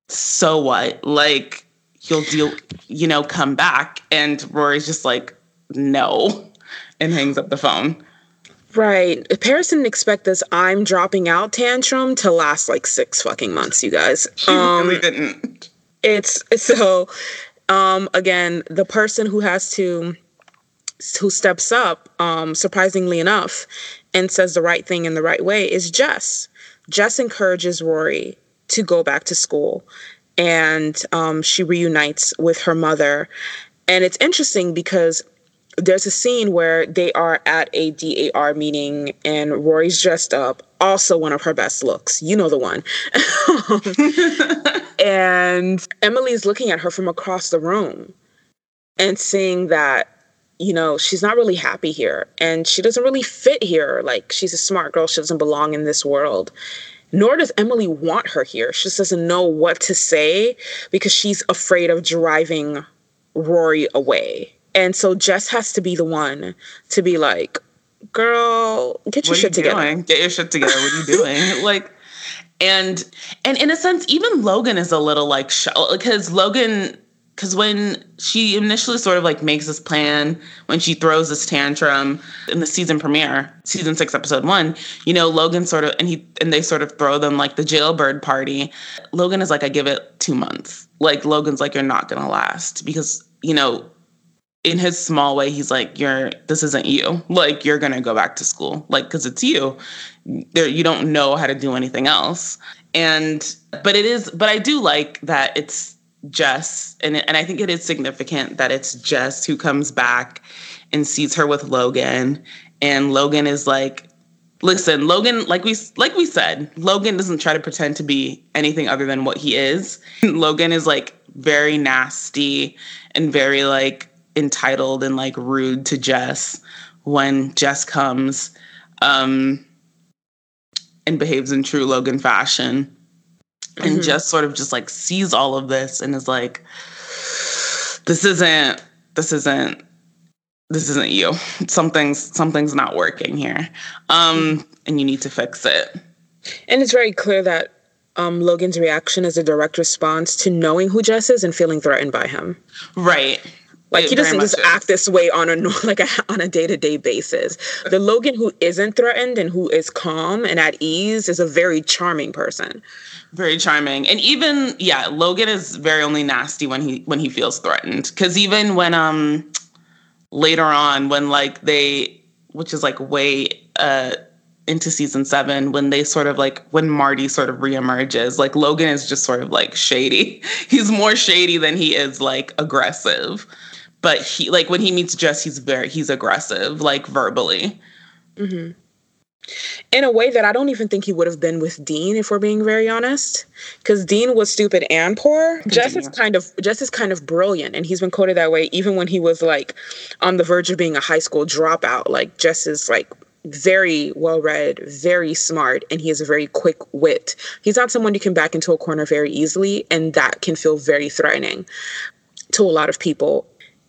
So what? Like he'll deal, you know, come back. And Rory's just like, no, and hangs up the phone. Right. Paris didn't expect this I'm dropping out tantrum to last like six fucking months, you guys. She um, really didn't. It's so um again, the person who has to who steps up, um, surprisingly enough, and says the right thing in the right way is Jess. Jess encourages Rory to go back to school and um, she reunites with her mother. And it's interesting because there's a scene where they are at a DAR meeting and Rory's dressed up, also one of her best looks. You know the one. and Emily's looking at her from across the room and seeing that, you know, she's not really happy here and she doesn't really fit here. Like, she's a smart girl, she doesn't belong in this world nor does Emily want her here. She just doesn't know what to say because she's afraid of driving Rory away. And so Jess has to be the one to be like, girl, get your shit together. Doing? Get your shit together. What are you doing? like, and and in a sense, even Logan is a little like because Logan because when she initially sort of like makes this plan when she throws this tantrum in the season premiere season six episode one you know logan sort of and he and they sort of throw them like the jailbird party. Logan is like i give it two months. Like logan's like you're not gonna last. Because you know in his small way he's like you're this isn't you. Like you're gonna go back to school. Like because it's you. There you don't know how to do anything else. And but it is but i do like that it's Jess, and and I think it is significant that it's Jess who comes back and sees her with Logan, and Logan is like, listen, Logan, like we like we said, Logan doesn't try to pretend to be anything other than what he is. Logan is like very nasty and very like entitled and like rude to Jess when Jess comes um, and behaves in true Logan fashion and mm-hmm. just sort of just like sees all of this and is like, this isn't, this isn't, this isn't you. Something's something's not working here. Um, and you need to fix it. And it's very clear that um, Logan's reaction is a direct response to knowing who Jess is and feeling threatened by him. Right. Like he doesn't just is. act this way on a like a, on a day to day basis. The Logan who isn't threatened and who is calm and at ease is a very charming person. Very charming, and even yeah, Logan is very only nasty when he when he feels threatened. Because even when um later on when like they, which is like way uh into season seven when they sort of like when Marty sort of reemerges, like Logan is just sort of like shady. He's more shady than he is like aggressive but he like when he meets Jess, he's very he's aggressive, like verbally. Mm-hmm. In a way that I don't even think he would have been with Dean, if we're being very honest, because Dean was stupid and poor. Continue. Jess is kind of Jess is kind of brilliant, and he's been quoted that way even when he was like on the verge of being a high school dropout. Like Jess is like very well read, very smart, and he has a very quick wit. He's not someone you can back into a corner very easily, and that can feel very threatening to a lot of people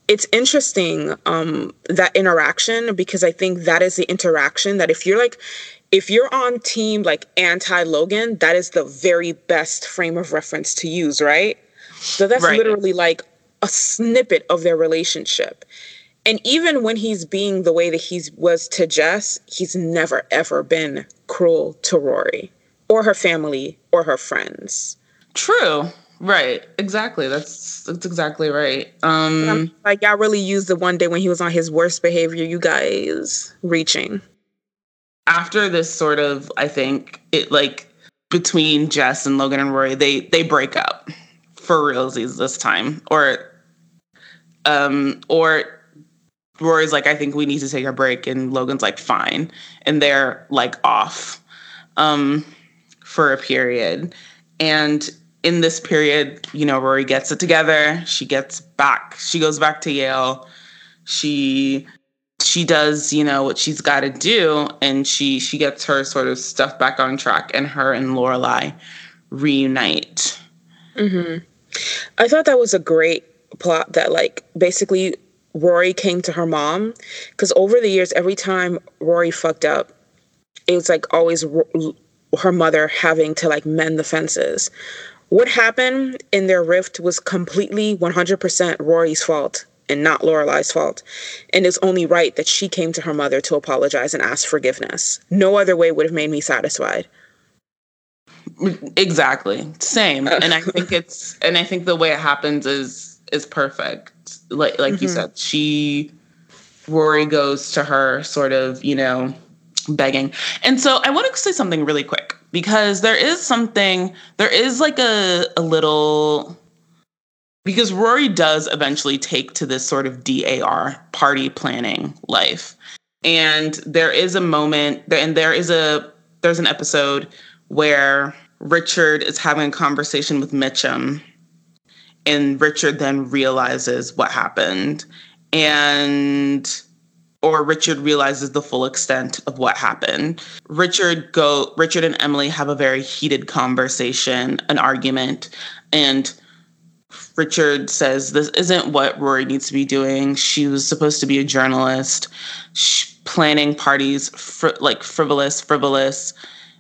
it's interesting um, that interaction because I think that is the interaction that if you're like if you're on team like anti Logan, that is the very best frame of reference to use, right? So that's right. literally like a snippet of their relationship. And even when he's being the way that he was to Jess, he's never ever been cruel to Rory or her family or her friends. True. Right. Exactly. That's that's exactly right. Um like I really used the one day when he was on his worst behavior, you guys reaching. After this sort of I think it like between Jess and Logan and Rory, they they break up for realsies this time. Or um or Rory's like, I think we need to take a break and Logan's like, fine. And they're like off um for a period. And in this period, you know, Rory gets it together. She gets back. She goes back to Yale. She she does, you know, what she's got to do, and she she gets her sort of stuff back on track, and her and Lorelai reunite. hmm I thought that was a great plot. That like basically Rory came to her mom because over the years, every time Rory fucked up, it was like always her mother having to like mend the fences. What happened in their rift was completely 100% Rory's fault and not Lorelai's fault. And it's only right that she came to her mother to apologize and ask forgiveness. No other way would have made me satisfied. Exactly. Same. and I think it's and I think the way it happens is is perfect. Like like mm-hmm. you said, she Rory goes to her sort of, you know, begging. And so I want to say something really quick because there is something, there is like a, a little, because Rory does eventually take to this sort of DAR party planning life. And there is a moment, and there is a, there's an episode where Richard is having a conversation with Mitchum, and Richard then realizes what happened. And or Richard realizes the full extent of what happened. Richard go Richard and Emily have a very heated conversation, an argument, and Richard says this isn't what Rory needs to be doing. She was supposed to be a journalist, she, planning parties fr- like frivolous, frivolous.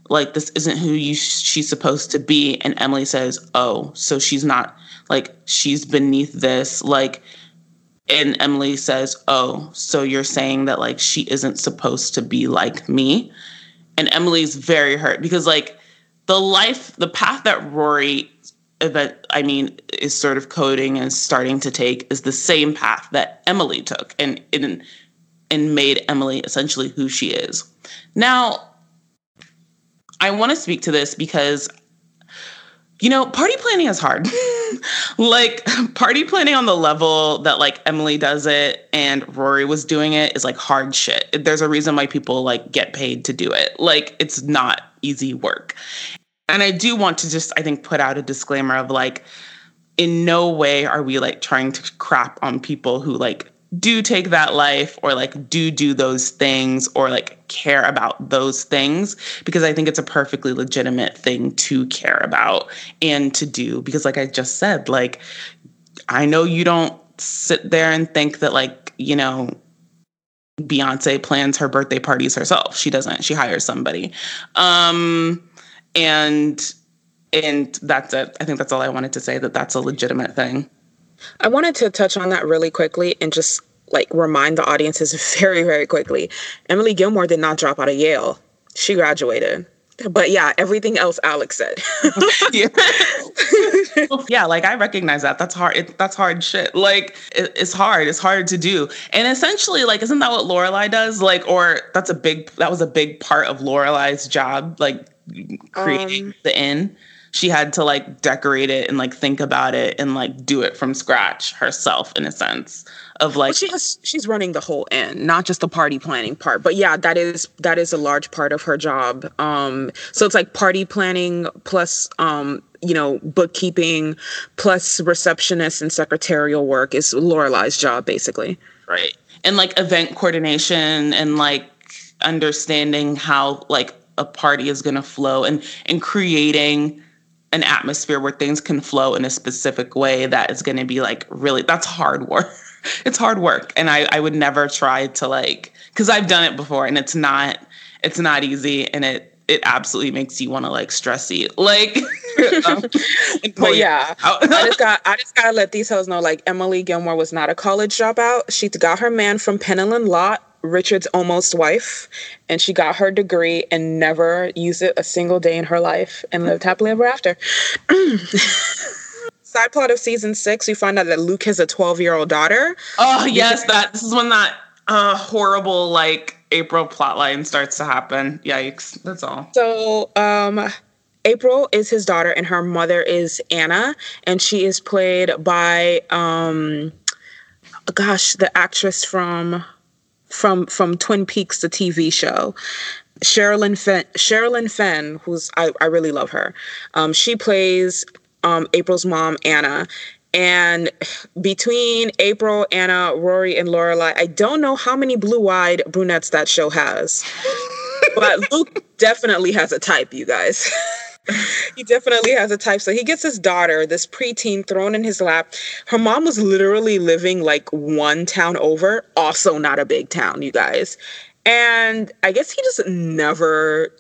Like this isn't who you she's supposed to be. And Emily says, "Oh, so she's not like she's beneath this." Like and Emily says, "Oh, so you're saying that like she isn't supposed to be like me?" And Emily's very hurt because like the life, the path that Rory event I mean is sort of coding and starting to take is the same path that Emily took and and and made Emily essentially who she is. Now, I want to speak to this because you know, party planning is hard. like party planning on the level that like Emily does it and Rory was doing it is like hard shit. There's a reason why people like get paid to do it. Like it's not easy work. And I do want to just I think put out a disclaimer of like in no way are we like trying to crap on people who like do take that life or like do do those things or like care about those things because I think it's a perfectly legitimate thing to care about and to do because like I just said like I know you don't sit there and think that like, you know, Beyonce plans her birthday parties herself. She doesn't. She hires somebody. Um and and that's it. I think that's all I wanted to say that that's a legitimate thing. I wanted to touch on that really quickly and just like remind the audiences very, very quickly. Emily Gilmore did not drop out of Yale. She graduated. But yeah, everything else Alex said. yeah. yeah, like I recognize that. That's hard. It, that's hard shit. Like it, it's hard. It's hard to do. And essentially, like, isn't that what Lorelai does? Like, or that's a big. That was a big part of Lorelai's job, like creating um, the inn she had to like decorate it and like think about it and like do it from scratch herself in a sense of like well, she has she's running the whole inn not just the party planning part but yeah that is that is a large part of her job um so it's like party planning plus um you know bookkeeping plus receptionist and secretarial work is Lorelai's job basically. Right and like event coordination and like understanding how like a party is going to flow and and creating an atmosphere where things can flow in a specific way that is going to be like really that's hard work. It's hard work and i i would never try to like because i've done it before and it's not it's not easy and it it absolutely makes you want to like stress eat. Like um, but yeah i just got i just gotta let these hoes know like emily gilmore was not a college dropout. She got her man from Pennilyn Lott Richard's almost wife, and she got her degree and never used it a single day in her life and lived happily ever after. Side plot of season six, we find out that Luke has a 12 year old daughter. Oh, yes, that this is when that uh, horrible, like, April plotline starts to happen. Yikes, that's all. So, um, April is his daughter, and her mother is Anna, and she is played by, um, gosh, the actress from from from Twin Peaks, the TV show. Sherilyn Fenn, Sherilyn Fenn, who's I, I really love her. Um, she plays um, April's mom, Anna. And between April, Anna, Rory, and Lorelai, I don't know how many blue-eyed brunettes that show has, but Luke definitely has a type, you guys. he definitely has a type. So he gets his daughter, this preteen, thrown in his lap. Her mom was literally living like one town over, also not a big town, you guys. And I guess he just never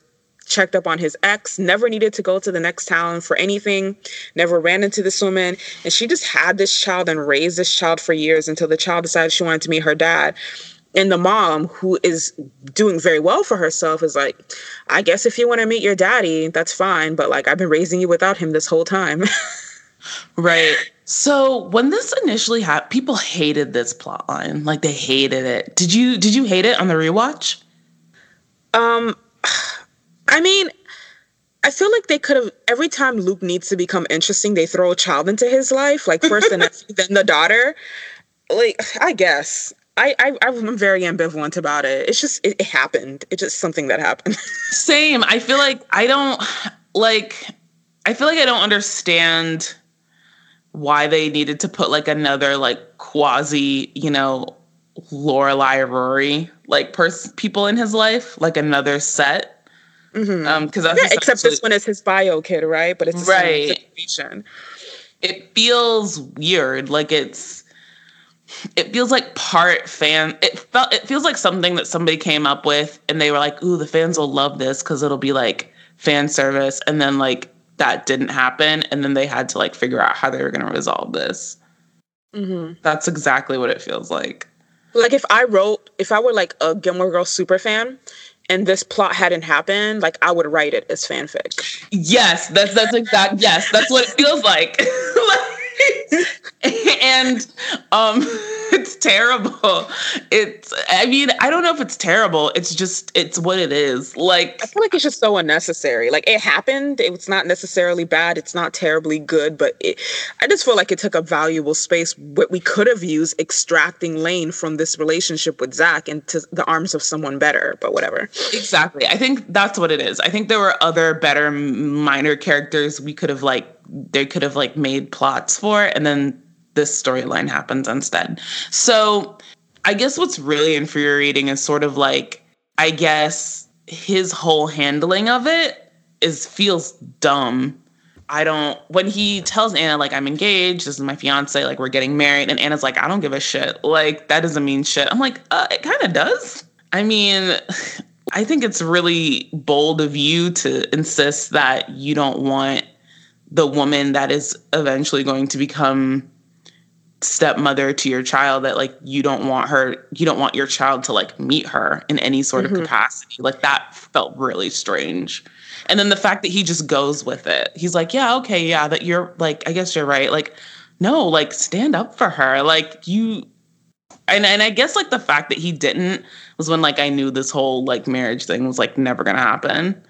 checked up on his ex, never needed to go to the next town for anything, never ran into this woman. And she just had this child and raised this child for years until the child decided she wanted to meet her dad. And the mom, who is doing very well for herself, is like, I guess if you want to meet your daddy, that's fine. But like, I've been raising you without him this whole time. right. So when this initially happened, people hated this plot line. Like they hated it. Did you did you hate it on the rewatch? Um I mean, I feel like they could have every time Luke needs to become interesting, they throw a child into his life. Like first the nephew, then the daughter. Like, I guess. I, I I'm very ambivalent about it. It's just it, it happened. It's just something that happened. Same. I feel like I don't like. I feel like I don't understand why they needed to put like another like quasi, you know, Lorelai Rory like person people in his life, like another set. Mm-hmm. Um, because yeah, except this one is his bio kid, right? But it's right. Situation. It feels weird. Like it's it feels like part fan it felt it feels like something that somebody came up with and they were like ooh the fans will love this because it'll be like fan service. And then like that didn't happen and then they had to like figure out how they were going to resolve this. Mm-hmm. that's exactly what it feels like. Like if i wrote if i were like a gilmore girls super fan and this plot hadn't happened like i would write it as fanfic. Yes that's that's exact yes that's what it feels like and um it's terrible. It's i mean i don't know if it's terrible. It's just it's what it is. Like i feel like it's just so unnecessary. Like it happened. It's not necessarily bad. It's not terribly good but it, i just feel like it took a valuable space. What we could have used extracting lane from this relationship with zach into the arms of someone better but whatever. Exactly. I think that's what it is. I think there were other better minor characters we could have like they could have like made plots for and then this storyline happens instead. So I guess what's really infuriating is sort of like, I guess his whole handling of it is feels dumb. I don't when he tells Anna like I'm engaged, this is my fiance, like we're getting married, and Anna's like, I don't give a shit. Like that doesn't mean shit. I'm like, uh, it kind of does. I mean, I think it's really bold of you to insist that you don't want the woman that is eventually going to become stepmother to your child that like you don't want her you don't want your child to like meet her in any sort mm-hmm. of capacity. Like that felt really strange. And then the fact that he just goes with it. He's like yeah okay yeah that you're like i guess you're right. Like no like stand up for her. Like you and and i guess like the fact that he didn't was when like i knew this whole like marriage thing was like never gonna happen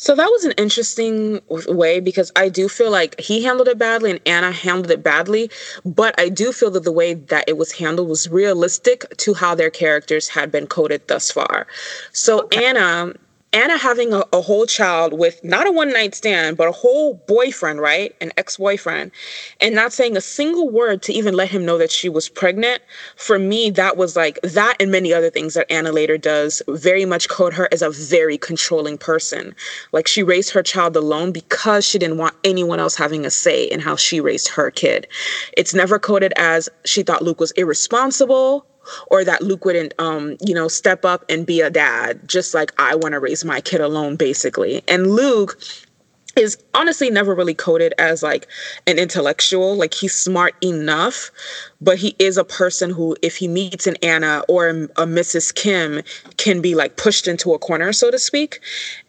so that was an interesting way because I do feel like he handled it badly and Anna handled it badly, but I do feel that the way that it was handled was realistic to how their characters had been coded thus far. So okay. Anna Anna having a, a, whole child with not a one night stand, but a whole boyfriend, right? An ex boyfriend, and not saying a single word to even let him know that she was pregnant. For me, that was like that and many other things that Anna later does very much code her as a very controlling person. Like she raised her child alone because she didn't want anyone else having a say in how she raised her kid. It's never coded as she thought Luke was irresponsible or that Luke wouldn't, um, you know, step up and be a dad, just like I want to raise my kid alone, basically. And Luke is honestly never really coded as like an intellectual like he's smart enough but he is a person who if he meets an anna or a mrs kim can be like pushed into a corner so to speak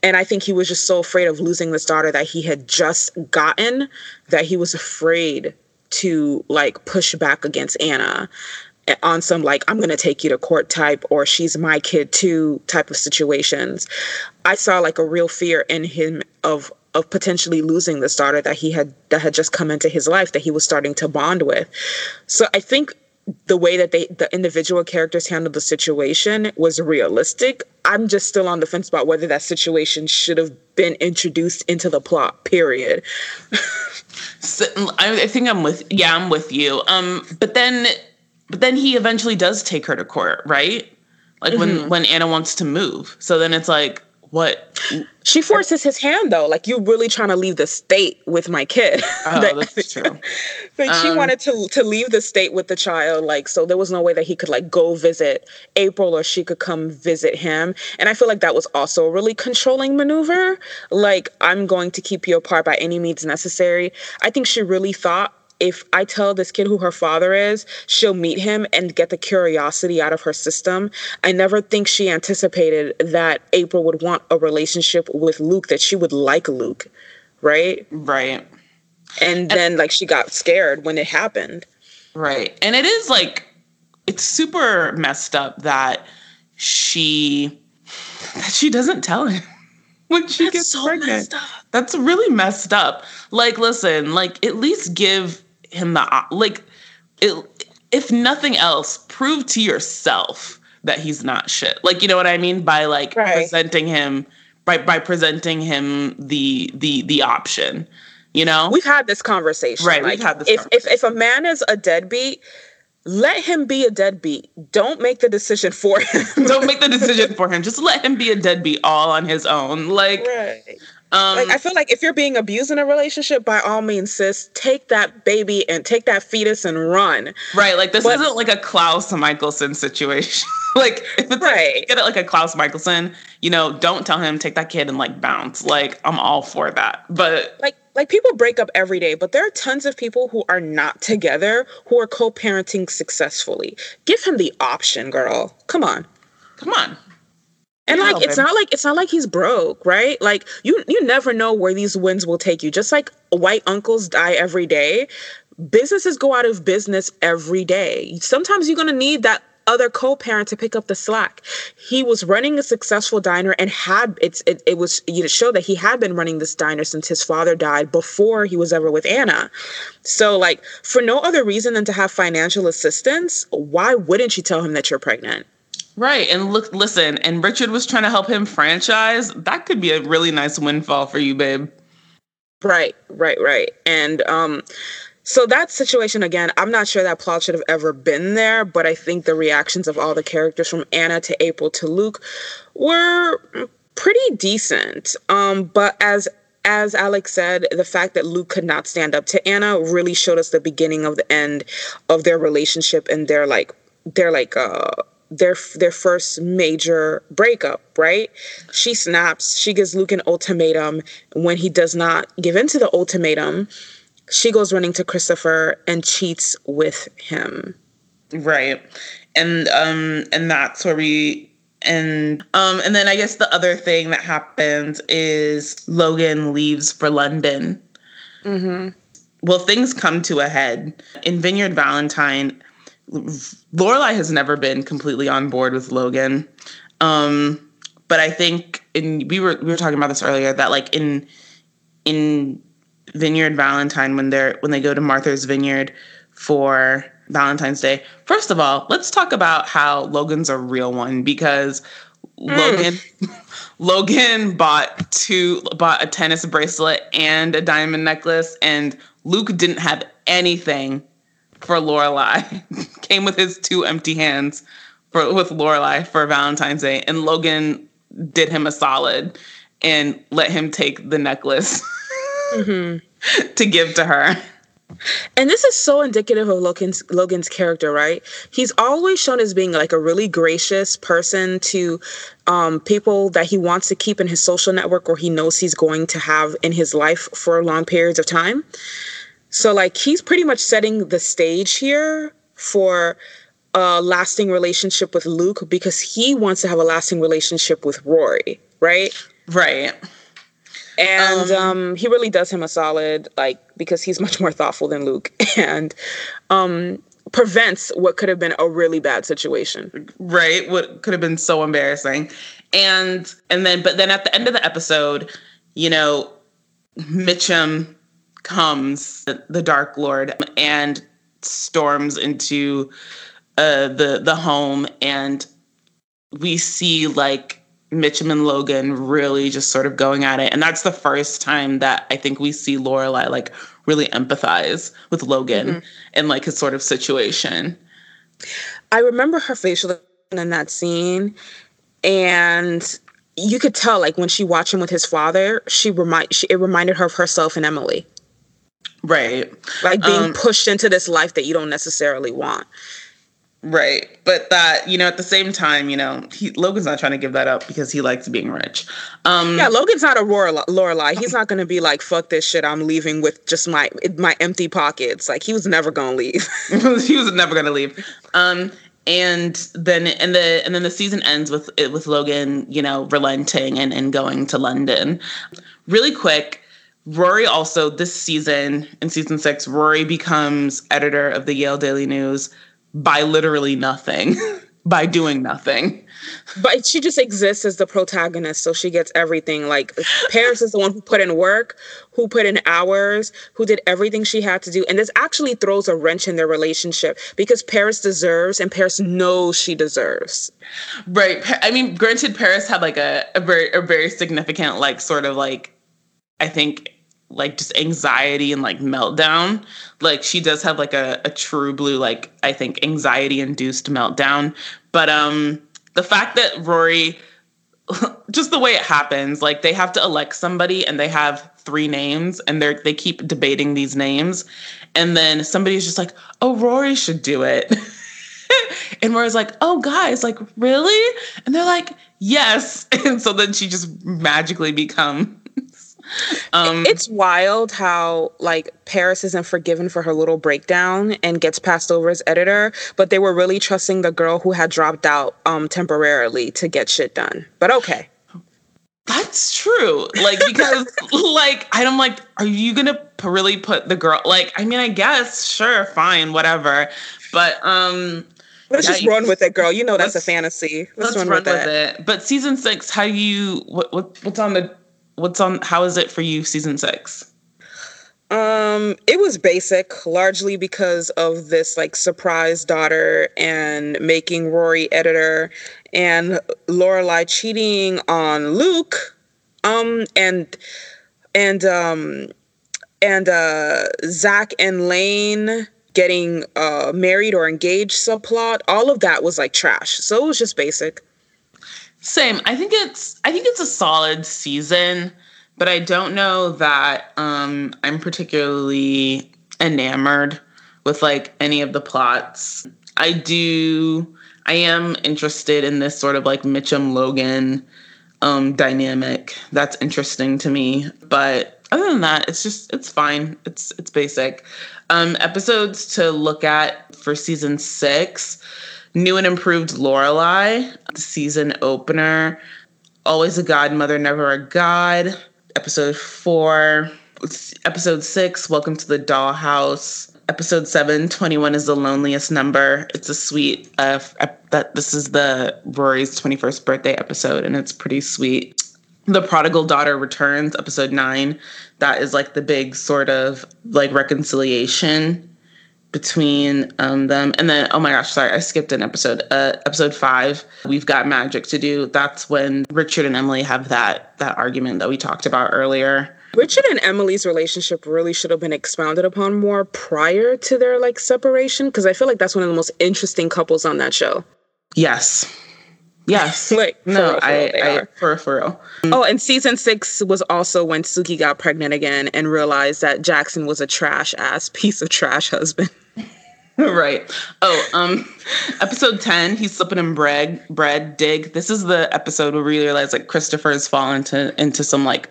and i think he was just so afraid of losing this daughter that he had just gotten that he was afraid to like push back against anna on some like i'm going to take you to court type or she's my kid too type of situations. I saw like a real fear in him of of potentially losing this daughter that he had that had just come into his life that he was starting to bond with. So i think the way that they the individual characters handled the situation was realistic. I'm just still on the fence about whether that situation should have been introduced into the plot period. So, I, I think i'm with yeah i'm with you. Um but then but then he eventually does take her to court, right? Like mm-hmm. when when Anna wants to move. So then it's like, what? She forces his hand though. Like you're really trying to leave the state with my kid. Oh, that, that's true. but um, she wanted to to leave the state with the child. Like so, there was no way that he could like go visit April or she could come visit him. And I feel like that was also a really controlling maneuver. Like I'm going to keep you apart by any means necessary. I think she really thought if I tell this kid who her father is, she'll meet him and get the curiosity out of her system. I never think she anticipated that April would want a relationship with Luke, that she would like Luke, right? Right. And, and then, like, she got scared when it happened. Right. And it is like, it's super messed up that she that she doesn't tell him when she That's gets so pregnant. That's really messed up. Like, listen, like at least give him the like it, if nothing else prove to yourself that he's not shit like you know what i mean by like right. presenting him by by presenting him the the the option you know we've had this conversation right like, we've had this if, if if a man is a deadbeat let him be a deadbeat. Don't make the decision for him. Don't make the decision for him. Just let him be a deadbeat all on his own. Like, right. Um, like I feel like if you're being abused in a relationship, by all means, sis, take that baby and take that fetus and run. Right. Like this but, isn't like a Klaus Mikaelson situation. like if it's right. like, get it like a Klaus Mikaelson, you know, don't tell him take that kid and like bounce. Like I'm all for that. But like like people break up every day, but there are tons of people who are not together who are co-parenting successfully. Give him the option, girl. Come on. Come on. And like it's not like it's not like he's broke, right? Like you you never know where these winds will take you. Just like white uncles die every day, businesses go out of business every day. Sometimes you're going to need that other co-parent to pick up the slack. He was running a successful diner and had it's it, it was you know show that he had been running this diner since his father died before he was ever with Anna. So like for no other reason than to have financial assistance, why wouldn't you tell him that you're pregnant? Right. And look, listen, and Richard was trying to help him franchise. That could be a really nice windfall for you, babe. Right, right, right. And um so that situation again, I'm not sure that plot should have ever been there, but I think the reactions of all the characters from Anna to April to Luke were pretty decent. Um, but as as Alex said, the fact that Luke could not stand up to Anna really showed us the beginning of the end of their relationship and their like their like uh their their first major breakup, right? She snaps, she gives Luke an ultimatum. When he does not give in to the ultimatum, she goes running to Christopher and cheats with him. Right. And um and that's where we and um and then I guess the other thing that happens is Logan leaves for London. Mm-hmm. Well, things come to a head in Vineyard Valentine. Lorelai has never been completely on board with Logan, um, but I think in we were we were talking about this earlier that like in in Vineyard Valentine when they're when they go to Martha's Vineyard for Valentine's Day. First of all, let's talk about how Logan's a real one because mm. Logan Logan bought two bought a tennis bracelet and a diamond necklace and Luke didn't have anything for Lorelai. Came with his two empty hands for with Lorelai for Valentine's Day and Logan did him a solid and let him take the necklace mm-hmm. to give to her. And this is so indicative of Logan's Logan's character, right? He's always shown as being like a really gracious person to um, people that he wants to keep in his social network or he knows he's going to have in his life for long periods of time. So like he's pretty much setting the stage here for a lasting relationship with Luke because he wants to have a lasting relationship with Rory, right? Right. And um, um, he really does him a solid like because he's much more thoughtful than luke and um, prevents what could have been a really bad situation. Right what could have been so embarrassing. And and then but then at the end of the episode you know mitchum comes the dark lord and storms into uh the the home and we see like Mitchum and Logan really just sort of going at it. And that's the first time that I think we see Lorelai like really empathize with Logan mm-hmm. and like his sort of situation. I remember her facial in that scene and you could tell like when she watched him with his father, she remind she, it reminded her of herself and Emily. Right. Like being um, pushed into this life that you don't necessarily want. Right. But that, you know, at the same time, you know, he, Logan's not trying to give that up because he likes being rich. Um, yeah, Logan's not a Lorelai. He's not going to be like, fuck this shit. I'm leaving with just my my empty pockets. Like, he was never going to leave. he was never going to leave. Um, and then and the and then the season ends with with Logan, you know, relenting and, and going to London. Really quick, Rory also this season in season six, Rory becomes editor of the Yale Daily News by literally nothing, by doing nothing. But she just exists as the protagonist, so she gets everything. Like Paris is the one who put in work, who put in hours, who did everything she had to do. And this actually throws a wrench in their relationship because Paris deserves and Paris knows she deserves. Right. I mean, granted, Paris had like a, a very a very significant, like sort of like I think like just anxiety and like meltdown. Like she does have like a, a true blue, like I think anxiety induced meltdown. But um the fact that Rory just the way it happens, like they have to elect somebody and they have three names and they're they keep debating these names. And then somebody's just like, oh Rory should do it. and Rory's like, oh guys, like really? And they're like, yes. And so then she just magically become um, it's wild how like Paris isn't forgiven for her little breakdown and gets passed over as editor, but they were really trusting the girl who had dropped out um, temporarily to get shit done. But okay. That's true. Like because like I'm like, are you gonna really put the girl? Like, I mean, I guess sure, fine, whatever. But um, let's yeah, just run with it, girl. You know that's a fantasy. Let's, let's run, run, with, with it. But season six, how you what, what what's on the what's on how is it for you season six um it was basic largely because of this like surprise daughter and making rory editor and lorelai cheating on luke um and and um and uh, Zach and Lane getting uh, married or engaged subplot, all of that was like trash. So it was just basic. Same. I think it's I think it's a solid season, but I don't know that um, I'm particularly enamored with like any of the plots. I do I am interested in this sort of like Mitchum Logan um, dynamic. That's interesting to me, but other than that, it's just it's fine. It's it's basic. Um, episodes to look at for season six: new and improved Lorelai, season opener, always a godmother, never a god. Episode four, episode six, welcome to the dollhouse. Episode seven, 21 is the loneliest number. It's a sweet. Uh, that this is the Rory's 21st birthday episode, and it's pretty sweet the prodigal daughter returns episode 9 that is like the big sort of like reconciliation between um, them. And then oh my gosh sorry i skipped an episode. Uh, episode 5 we've got magic to do. That's when richard and emily have that that argument that we talked about earlier. Richard and emily's relationship really should have been expounded upon more prior to their like separation because i feel like that's one of the most interesting couples on that show. Yes. Yes. like no, real, for I, I for for real. Oh, and season six was also when Sookie got pregnant again and realized that Jackson was a trash ass piece of trash husband. right. Oh, um, episode ten, he's slipping in bread. Bread dig. This is the episode where we realize like Christopher has fallen into into some like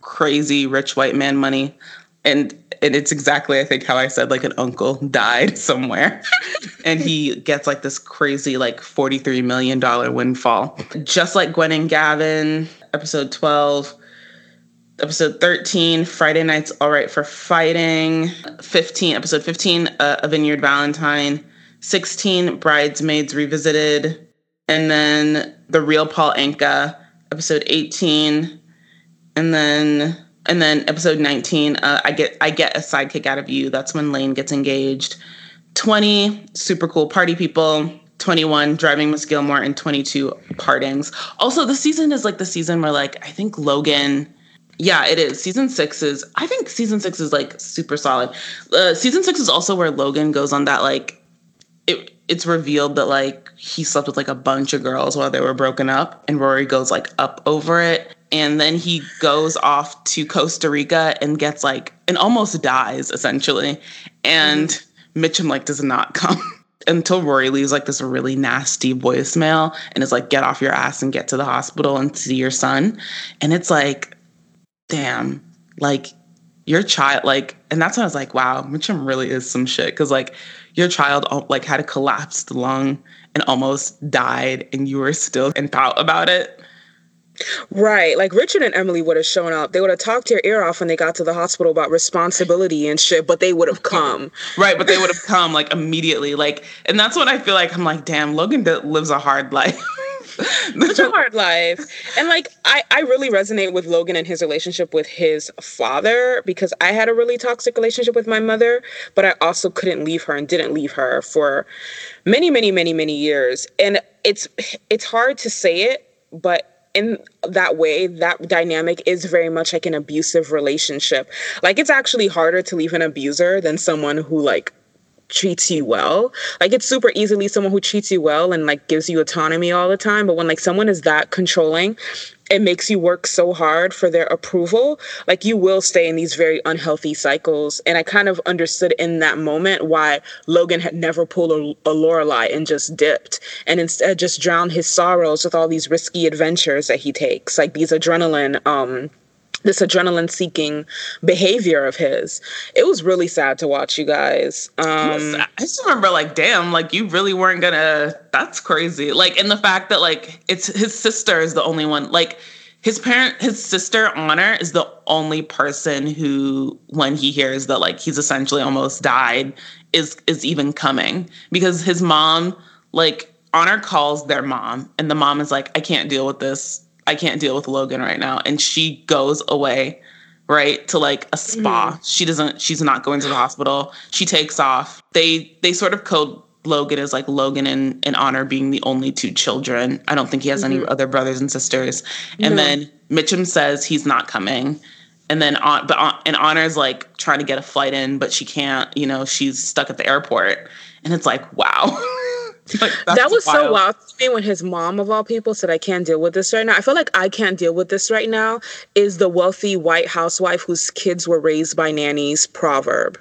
crazy rich white man money, and and it's exactly I think how I said like an uncle died somewhere and he gets like this crazy like 43 million dollar windfall just like Gwen and Gavin episode 12 episode 13 Friday nights all right for fighting. 15 episode 15 uh, a vineyard valentine. 16 bridesmaids revisited. And then the real Paul Anka episode 18 and then and then episode 19 uh, i get i get a sidekick out of you. That's when lane gets engaged. 20 super cool party people. 21 driving miss gilmore. And 22 partings. Also the season is like the season where like i think logan yeah it is season six is i think season six is like super solid uh, season six is also where logan goes on that like it it's revealed that like he slept with like a bunch of girls while they were broken up and rory goes like up over it and then he goes off to Costa Rica and gets like and almost dies essentially. And mm-hmm. Mitchum like does not come until Rory leaves like this really nasty voicemail and is like, get off your ass and get to the hospital and see your son. And it's like, damn, like your child, like, and that's when I was like, wow, Mitchum really is some shit. Cause like your child like had a collapsed lung and almost died and you were still in doubt about it. Right. Like Richard and Emily would have shown up. They would have talked your ear off when they got to the hospital about responsibility and shit, but they would have come. right. But they would have come like immediately. Like, and that's what I feel like. I'm like, damn, Logan lives a hard life. Such a hard life. And like I, I really resonate with Logan and his relationship with his father because I had a really toxic relationship with my mother, but I also couldn't leave her and didn't leave her for many, many, many, many years. And it's it's hard to say it, but in that way, that dynamic is very much like an abusive relationship. Like it's actually harder to leave an abuser than someone who like treats you well. Like it's super easily someone who treats you well and like gives you autonomy all the time. But when like someone is that controlling, it makes you work so hard for their approval. Like you will stay in these very unhealthy cycles. And I kind of understood in that moment why Logan had never pulled a, a Lorelai and just dipped and instead just drowned his sorrows with all these risky adventures that he takes, like these adrenaline um this adrenaline seeking behavior of his. It was really sad to watch you guys. Um, I just remember like, damn, like you really weren't gonna, that's crazy. Like, and the fact that like it's his sister is the only one, like his parent, his sister Honor is the only person who, when he hears that like he's essentially almost died, is, is even coming because his mom, like Honor calls their mom and the mom is like, I can't deal with this I can't deal with Logan right now. And she goes away, right, to like a spa. Mm. She doesn't, she's not going to the hospital. She takes off. They they sort of code Logan as like Logan and, and Honor being the only two children. I don't think he has mm-hmm. any other brothers and sisters. And no. then Mitchum says he's not coming. and then on but on, and Honor's like trying to get a flight in, but she can't. You know, she's stuck at the airport, and it's like, wow. like, that was wild. so wild to me when his mom of all people said i can't deal with this right now i feel like i can't deal with this right now is the wealthy white housewife whose kids were raised by nannies proverb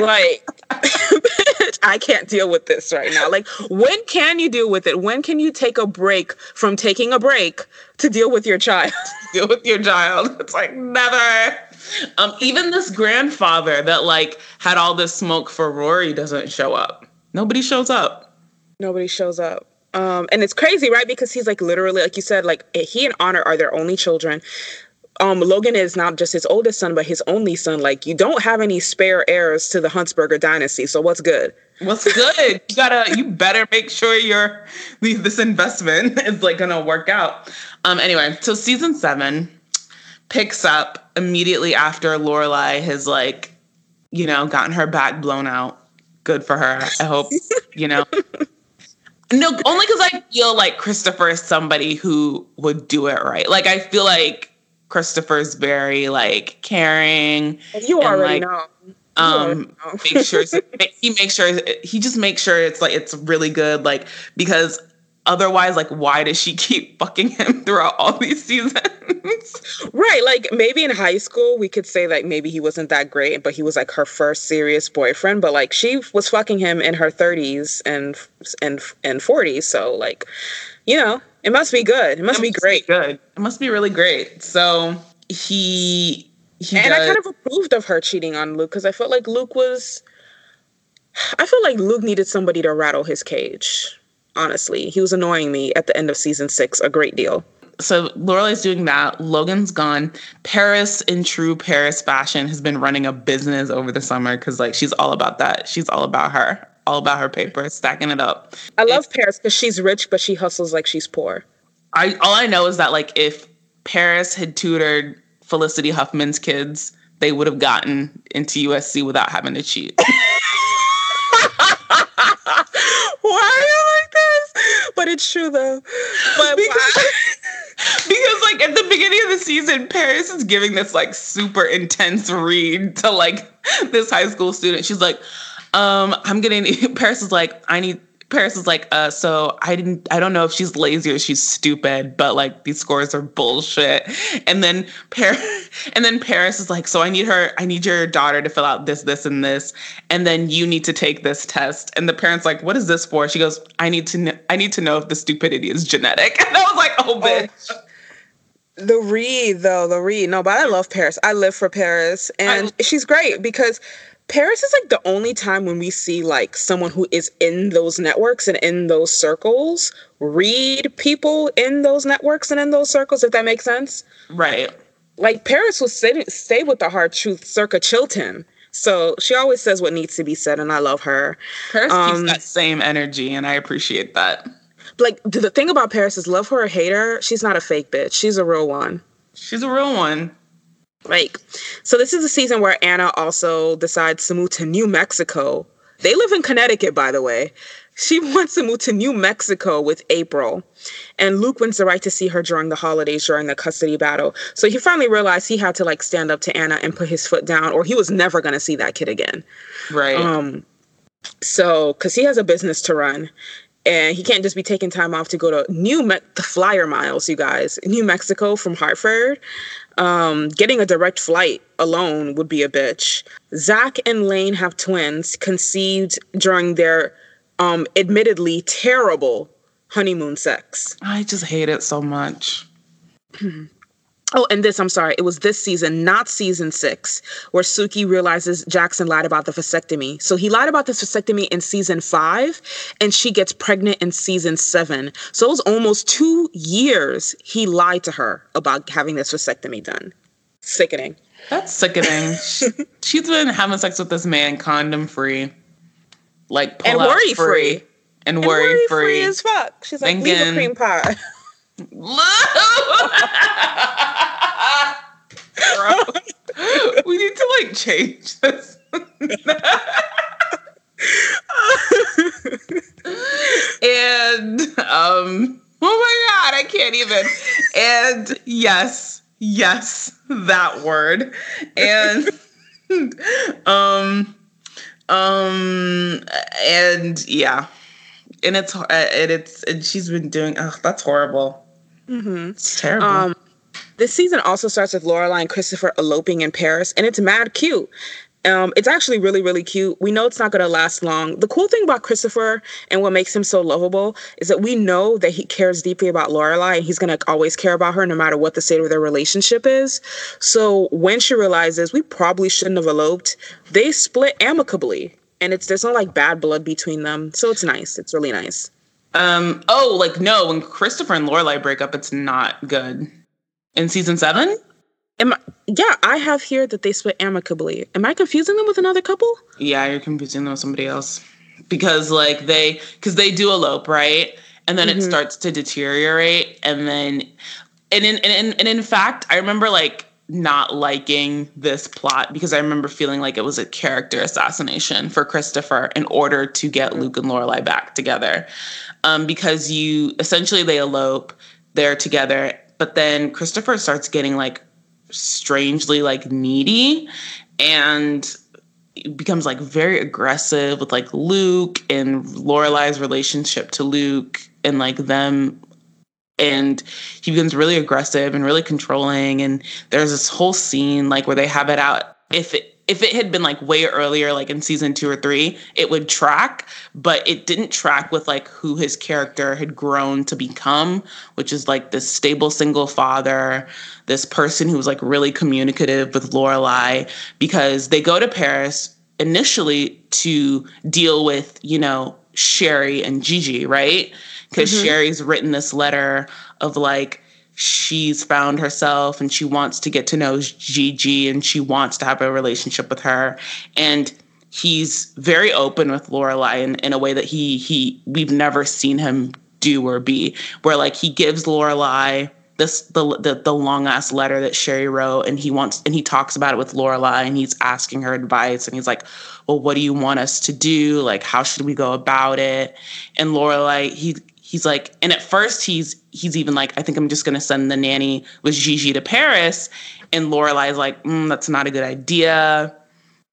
like I can't deal with this right now. Like, when can you deal with it? When can you take a break from taking a break to deal with your child? deal with your child. It's like never. Um, even this grandfather that like had all this smoke for Rory doesn't show up. Nobody shows up. Nobody shows up. Um, and it's crazy, right? Because he's like literally, like you said, like he and Honor are their only children um, Logan is not just his oldest son, but his only son. Like, you don't have any spare heirs to the Huntzberger dynasty. So what's good? What's good? you gotta, you better make sure your this investment is like gonna work out. Um. Anyway, so season seven picks up immediately after Lorelai has like, you know, gotten her back blown out. Good for her. I hope you know. No, only because I feel like Christopher is somebody who would do it right. Like I feel like Christopher's very like caring. You already like, know. Um, make sure he makes sure he just makes sure it's like it's really good, like because otherwise, like why does she keep fucking him throughout all these seasons? right, like maybe in high school we could say like maybe he wasn't that great, but he was like her first serious boyfriend. But like she was fucking him in her thirties and and and forties, so like you know it must be good. It must, it be great. Be good. It must be really great. So he, he and does. I kind of approved of her cheating on Luke because I felt like Luke was. I felt like Luke needed somebody to rattle his cage. Honestly, he was annoying me at the end of season six a great deal. So Lorelai's doing that. Logan's gone. Paris, in true Paris fashion, has been running a business over the summer because like she's all about that. She's all about her all about her paper, stacking it up. I love if, Paris because she's rich, but she hustles like she's poor. I all I know is that like if Paris had tutored Felicity Huffman's kids, they would have gotten into USC without having to cheat. why are you like this? But it's true though. But because, because like at the beginning of the season, Paris is giving this like super intense read to like this high school student. She's like, um, I'm getting Paris is like, I need Paris is like, uh, so I didn't I don't know if she's lazy or she's stupid, but like these scores are bullshit. And then Paris and then Paris is like, so I need her, I need your daughter to fill out this, this, and this, and then you need to take this test. And the parent's like, what is this for? She goes, I need to kn- I need to know if the stupidity is genetic. And I was like, oh, oh bitch. Oh. The read though, the read. No, but I love Paris. I live for Paris, and I, she's great because Paris is like the only time when we see like someone who is in those networks and in those circles read people in those networks and in those circles, if that makes sense. Right. Like Paris will stay, stay with the hard truth circa Chilton. So she always says what needs to be said, and I love her. Paris um, keeps that same energy, and I appreciate that. Like the thing about Paris is, love her or hate her, she's not a fake bitch. She's a real one. She's a real one. Like, so this is a season where Anna also decides to move to New Mexico. They live in Connecticut, by the way. She wants to move to New Mexico with April. And Luke wins the right to see her during the holidays during the custody battle. So he finally realized he had to like stand up to Anna and put his foot down, or he was never gonna see that kid again. Right. Um so because he has a business to run and he can't just be taking time off to go to New Me- the flyer miles, you guys, New Mexico from Hartford. Um, getting a direct flight alone would be a bitch. Zach and Lane have twins conceived during their um, admittedly terrible honeymoon sex. I just hate it so much. Oh, and this, I'm sorry, it was this season, not season six, where Sookie realizes Jackson lied about the vasectomy. So he lied about the vasectomy in season five, and she gets pregnant in season seven. So it was almost two years he lied to her about having this vasectomy done. Sickening. That's sickening. she, has been having sex with this man condom free, like and worry free. free. And, and worry, worry free. free as fuck. She's like, Thinking, leave a cream pie. we need to like change this. and um oh my god, I can't even. And yes, Yes, that word. And um um and yeah. And it's and it's and she's been doing oh that's horrible. Mm-hmm. It's terrible. Um, this season also starts with Lorelai and Christopher eloping in Paris, and it's mad cute. Um, it's actually really, really cute. We know it's not going to last long. The cool thing about Christopher and what makes him so lovable is that we know that he cares deeply about Lorelai and he's going to always care about her no matter what the state of their relationship is. So when she realizes we probably shouldn't have eloped, they split amicably and it's there's no like bad blood between them. So it's nice. It's really nice. Um, oh, like no, when Christopher and Lorelai break up, it's not good. In season seven? Am I, yeah, I have here that they split amicably. Am I confusing them with another couple? Yeah, you're confusing them with somebody else. Because like they because they do elope, right? And then mm-hmm. it starts to deteriorate and then and in and, in, and in fact, I remember like not liking this plot because I remember feeling like it was a character assassination for Christopher in order to get mm-hmm. Luke and Lorelai back together. Um, because you essentially they elope, they're together, but then Christopher starts getting like strangely like needy and becomes like very aggressive with like Luke and Lorelai's relationship to Luke and like them. And he becomes really aggressive and really controlling. And there's this whole scene like where they have it out. If it if it had been like way earlier, like in season two or three, it would track, but it didn't track with like who his character had grown to become, which is like this stable single father, this person who was like really communicative with Lorelai, because they go to Paris initially to deal with, you know, Sherry and Gigi, right? Because mm-hmm. Sherry's written this letter of like, she's found herself and she wants to get to know Gigi and she wants to have a relationship with her. And he's very open with Lorelai in, in a way that he he we've never seen him do or be. Where like he gives Lorelai this the the, the long ass letter that Sherry wrote and he wants and he talks about it with Lorelai and he's asking her advice and he's like, Well, what do you want us to do? Like how should we go about it? And Lorelai, he he's like, and at first he's he's even like, I think I'm just gonna send the nanny with Gigi to Paris, and Lorelai's like, mm, that's not a good idea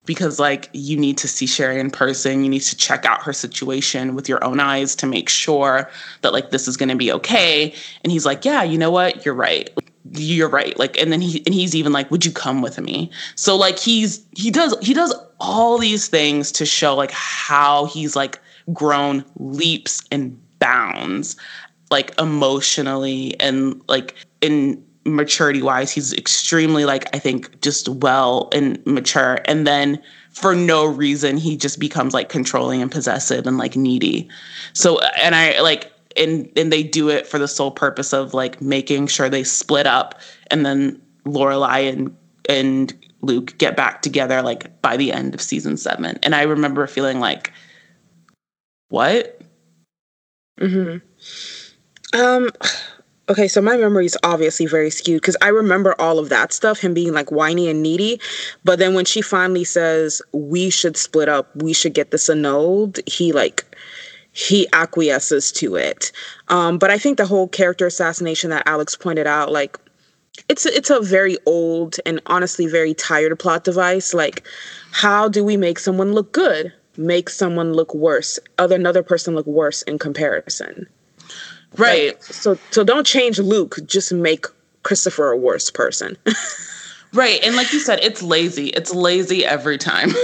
because like you need to see Sherry in person, you need to check out her situation with your own eyes to make sure that like this is gonna be okay. And he's like, yeah, you know what, you're right. You're right. Like, and then he and he's even like, would you come with me? So like he's he does he does all these things to show like how he's like grown leaps and bounds like emotionally and like in maturity wise he's extremely like i think just well and mature. And then for no reason he just becomes like controlling and possessive and like needy. So and i like and and they do it for the sole purpose of like making sure they split up and then lorelai and and luke get back together like by the end of season seven. And i remember feeling like what Mm-hmm. Um. Okay, so my memory is obviously very skewed because I remember all of that stuff, him being like whiny and needy. But then when she finally says we should split up, we should get this annulled, he like he acquiesces to it. Um, but I think the whole character assassination that Alex pointed out, like it's it's a very old and honestly very tired plot device. Like, how do we make someone look good? Make someone look worse, other another person look worse in comparison. Right. Like, so so don't change Luke, just make Christopher a worse person. right. And like you said, it's lazy. It's lazy every time.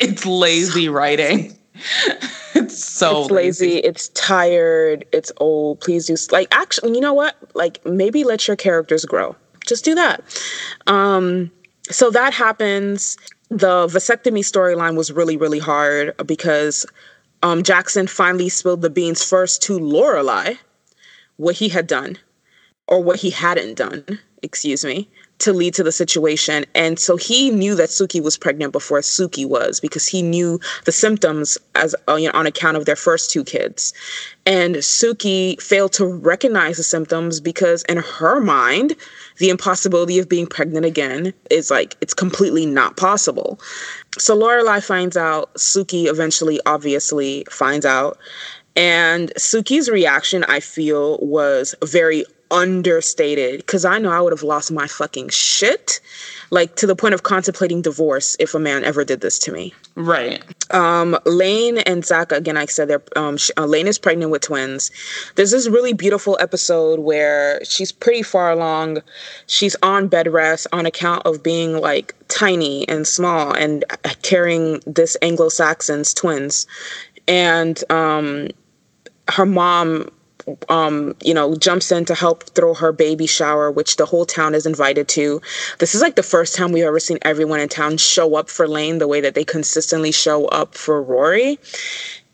it's lazy writing. it's so it's lazy. lazy. It's tired. It's old. Please do like actually, you know what? Like maybe let your characters grow. Just do that. Um so that happens the vasectomy storyline was really, really hard because um, Jackson finally spilled the beans first to Lorelai, what he had done, or what he hadn't done, excuse me, to lead to the situation. And so he knew that Sookie was pregnant before Sookie was because he knew the symptoms as uh, you know, on account of their first two kids. And Sookie failed to recognize the symptoms because in her mind, the impossibility of being pregnant again is like it's completely not possible. So Lorelai finds out, Sookie eventually obviously finds out, and Sookie's reaction, I feel, was very understated because I know I would have lost my fucking shit, like to the point of contemplating divorce if a man ever did this to me. Right. Um, Lane and Zach, again, like I said, they're, um, sh- uh, Lane is pregnant with twins. There's this really beautiful episode where she's pretty far along. She's on bed rest on account of being like tiny and small and carrying this Anglo Saxon's twins. And um, her mom um, you know, jumps in to help throw her baby shower, which the whole town is invited to. This is like the first time we've ever seen everyone in town show up for Lane the way that they consistently show up for Rory.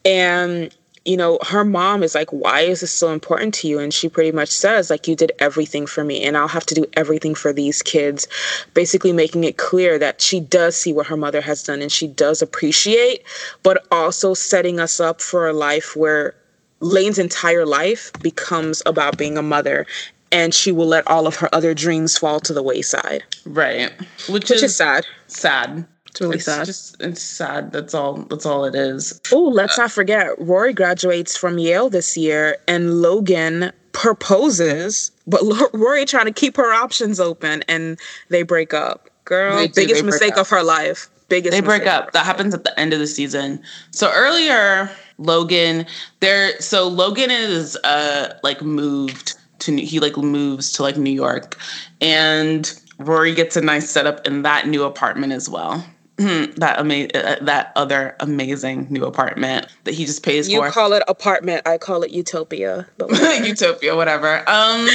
And you know, her mom is like, Why is this so important to you? And she pretty much says, like, you did everything for me, and I'll have to do everything for these kids. Basically, making it clear that she does see what her mother has done and she does appreciate, but also setting us up for a life where Lane's entire life becomes about being a mother and she will let all of her other dreams fall to the wayside. Right. Which, Which is, is, sad. Sad. It's really it's sad. Just, it's sad. That's all. That's all it is. Oh, let's uh, not forget. Rory graduates from Yale this year, and Logan proposes, but Rory trying to keep her options open, and they break up. Girl, biggest mistake up. of her life. Biggest. They break up. That happens at the end of the season. So earlier, Logan there so Logan is uh like moved to he like moves to like New York and Rory gets a nice setup in that new apartment as well. that ama- uh, that other amazing new apartment that he just pays you for. You call it apartment, I call it utopia. but utopia, whatever. Um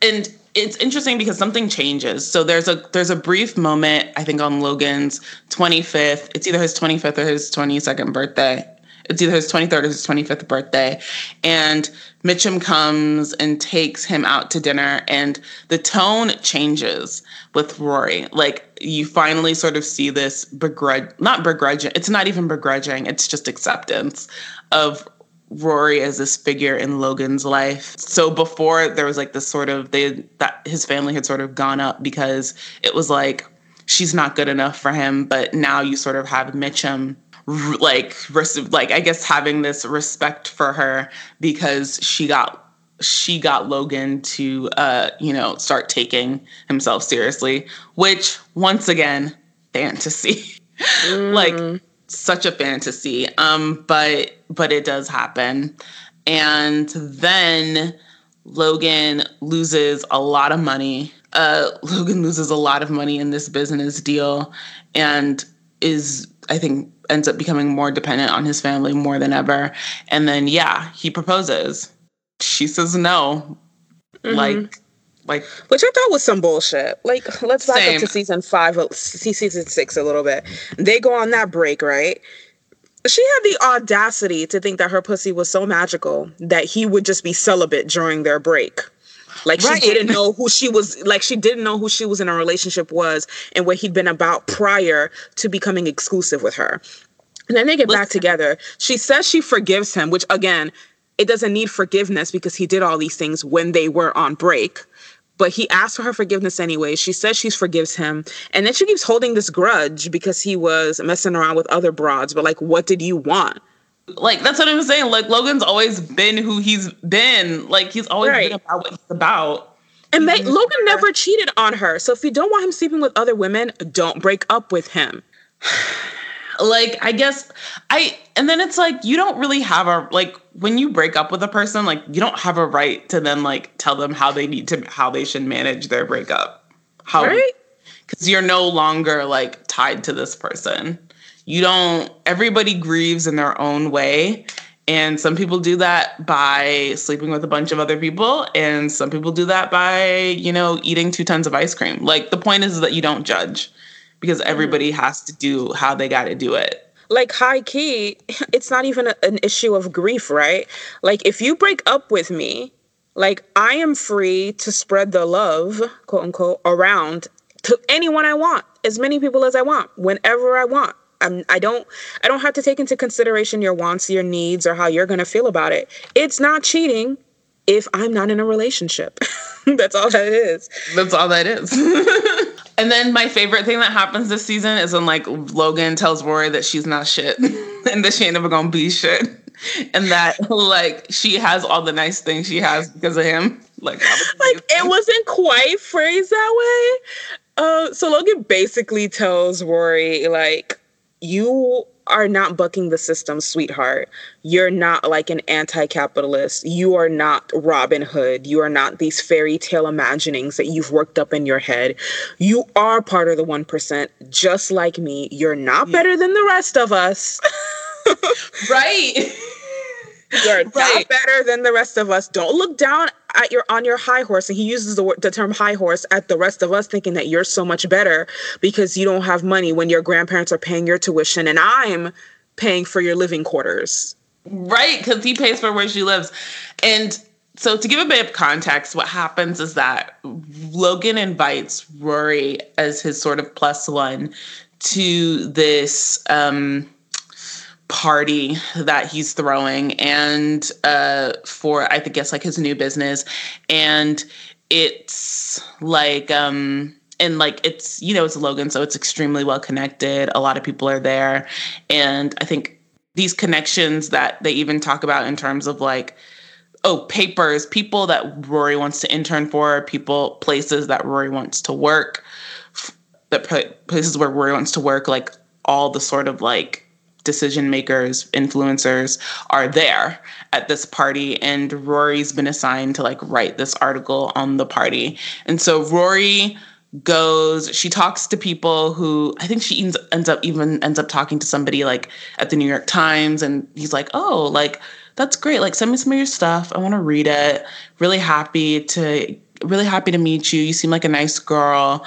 and it's interesting because something changes. So there's a there's a brief moment I think on Logan's 25th. It's either his 25th or his 22nd birthday it's either his 23rd or his 25th birthday. And Mitchum comes and takes him out to dinner, and the tone changes with Rory. Like, you finally sort of see this begrudge, not begrudging, it's not even begrudging, it's just acceptance of Rory as this figure in Logan's life. So before there was like this sort of they that his family had sort of gone up because it was like she's not good enough for him, but now you sort of have Mitchum like like I guess having this respect for her because she got she got Logan to uh you know start taking himself seriously which once again fantasy mm. like such a fantasy um but but it does happen and then Logan loses a lot of money uh Logan loses a lot of money in this business deal and is I think ends up becoming more dependent on his family more than ever. And then yeah, he proposes. She says no. Mm-hmm. Like like which I thought was some bullshit. Like let's back same. up to season five, season six a little bit. They go on that break, right? She had the audacity to think that her pussy was so magical that he would just be celibate during their break. Like right. she didn't know who she was like she didn't know who she was in a relationship was and what he'd been about prior to becoming exclusive with her. And then they get Listen. back together. She says she forgives him, which again, it doesn't need forgiveness because he did all these things when they were on break. But he asked for her forgiveness anyway. She says she forgives him. And then she keeps holding this grudge because he was messing around with other broads. But like, what did you want? Like that's what I'm saying. Like Logan's always been who he's been. Like he's always right. been about what he's about. And they, Logan never cheated on her. So if you don't want him sleeping with other women, don't break up with him. Like I guess I and then it's like you don't really have a like when you break up with a person, like you don't have a right to then like tell them how they need to how they should manage their breakup. How right? Because you're no longer like tied to this person. You don't everybody grieves in their own way. And some people do that by sleeping with a bunch of other people. And some people do that by you know eating two tons of ice cream. Like the point is that you don't judge because everybody has to do how they got to do it like high key it's not even a, an issue of grief right like if you break up with me like i am free to spread the love quote unquote around to anyone i want as many people as i want whenever i want I'm, I don't I don't have to take into consideration your wants, your needs, or how you're gonna feel about it. It's not cheating if I'm not in a relationship. That's all that is. That's all that is. and then my favorite thing that happens this season is when like Logan tells Rory that she's not shit and that she ain't never gonna be shit. And that like she has all the nice things she has because of him. like like it wasn't quite phrased that way. Uh, so Logan basically tells Rory like you are not bucking the system, sweetheart. You're not like an anti capitalist. You are not Robin Hood. You are not these fairy tale imaginings that you've worked up in your head. You are part of the 1%, just like me. You're not better than the rest of us. right. You're right. not better than the rest of us. Don't look down at your on your high horse. And he uses the, the term high horse at the rest of us, thinking that you're so much better because you don't have money when your grandparents are paying your tuition and I'm paying for your living quarters. Right, because he pays for where she lives. And so to give a bit of context, what happens is that Logan invites Rory as his sort of plus one to this um party that he's throwing and uh for I think guess like his new business. And it's like um and like it's you know it's Logan so it's extremely well connected. A lot of people are there. And I think these connections that they even talk about in terms of like oh papers people that Rory wants to intern for people places that Rory wants to work that places where Rory wants to work like all the sort of like decision makers, influencers are there at this party. And Rory's been assigned to like write this article on the party. And so Rory goes she talks to people who i think she ends, ends up even ends up talking to somebody like at the new york times and he's like oh like that's great. Like send me some of your stuff. I want to read it. Really happy to really happy to meet you. You seem like a nice girl.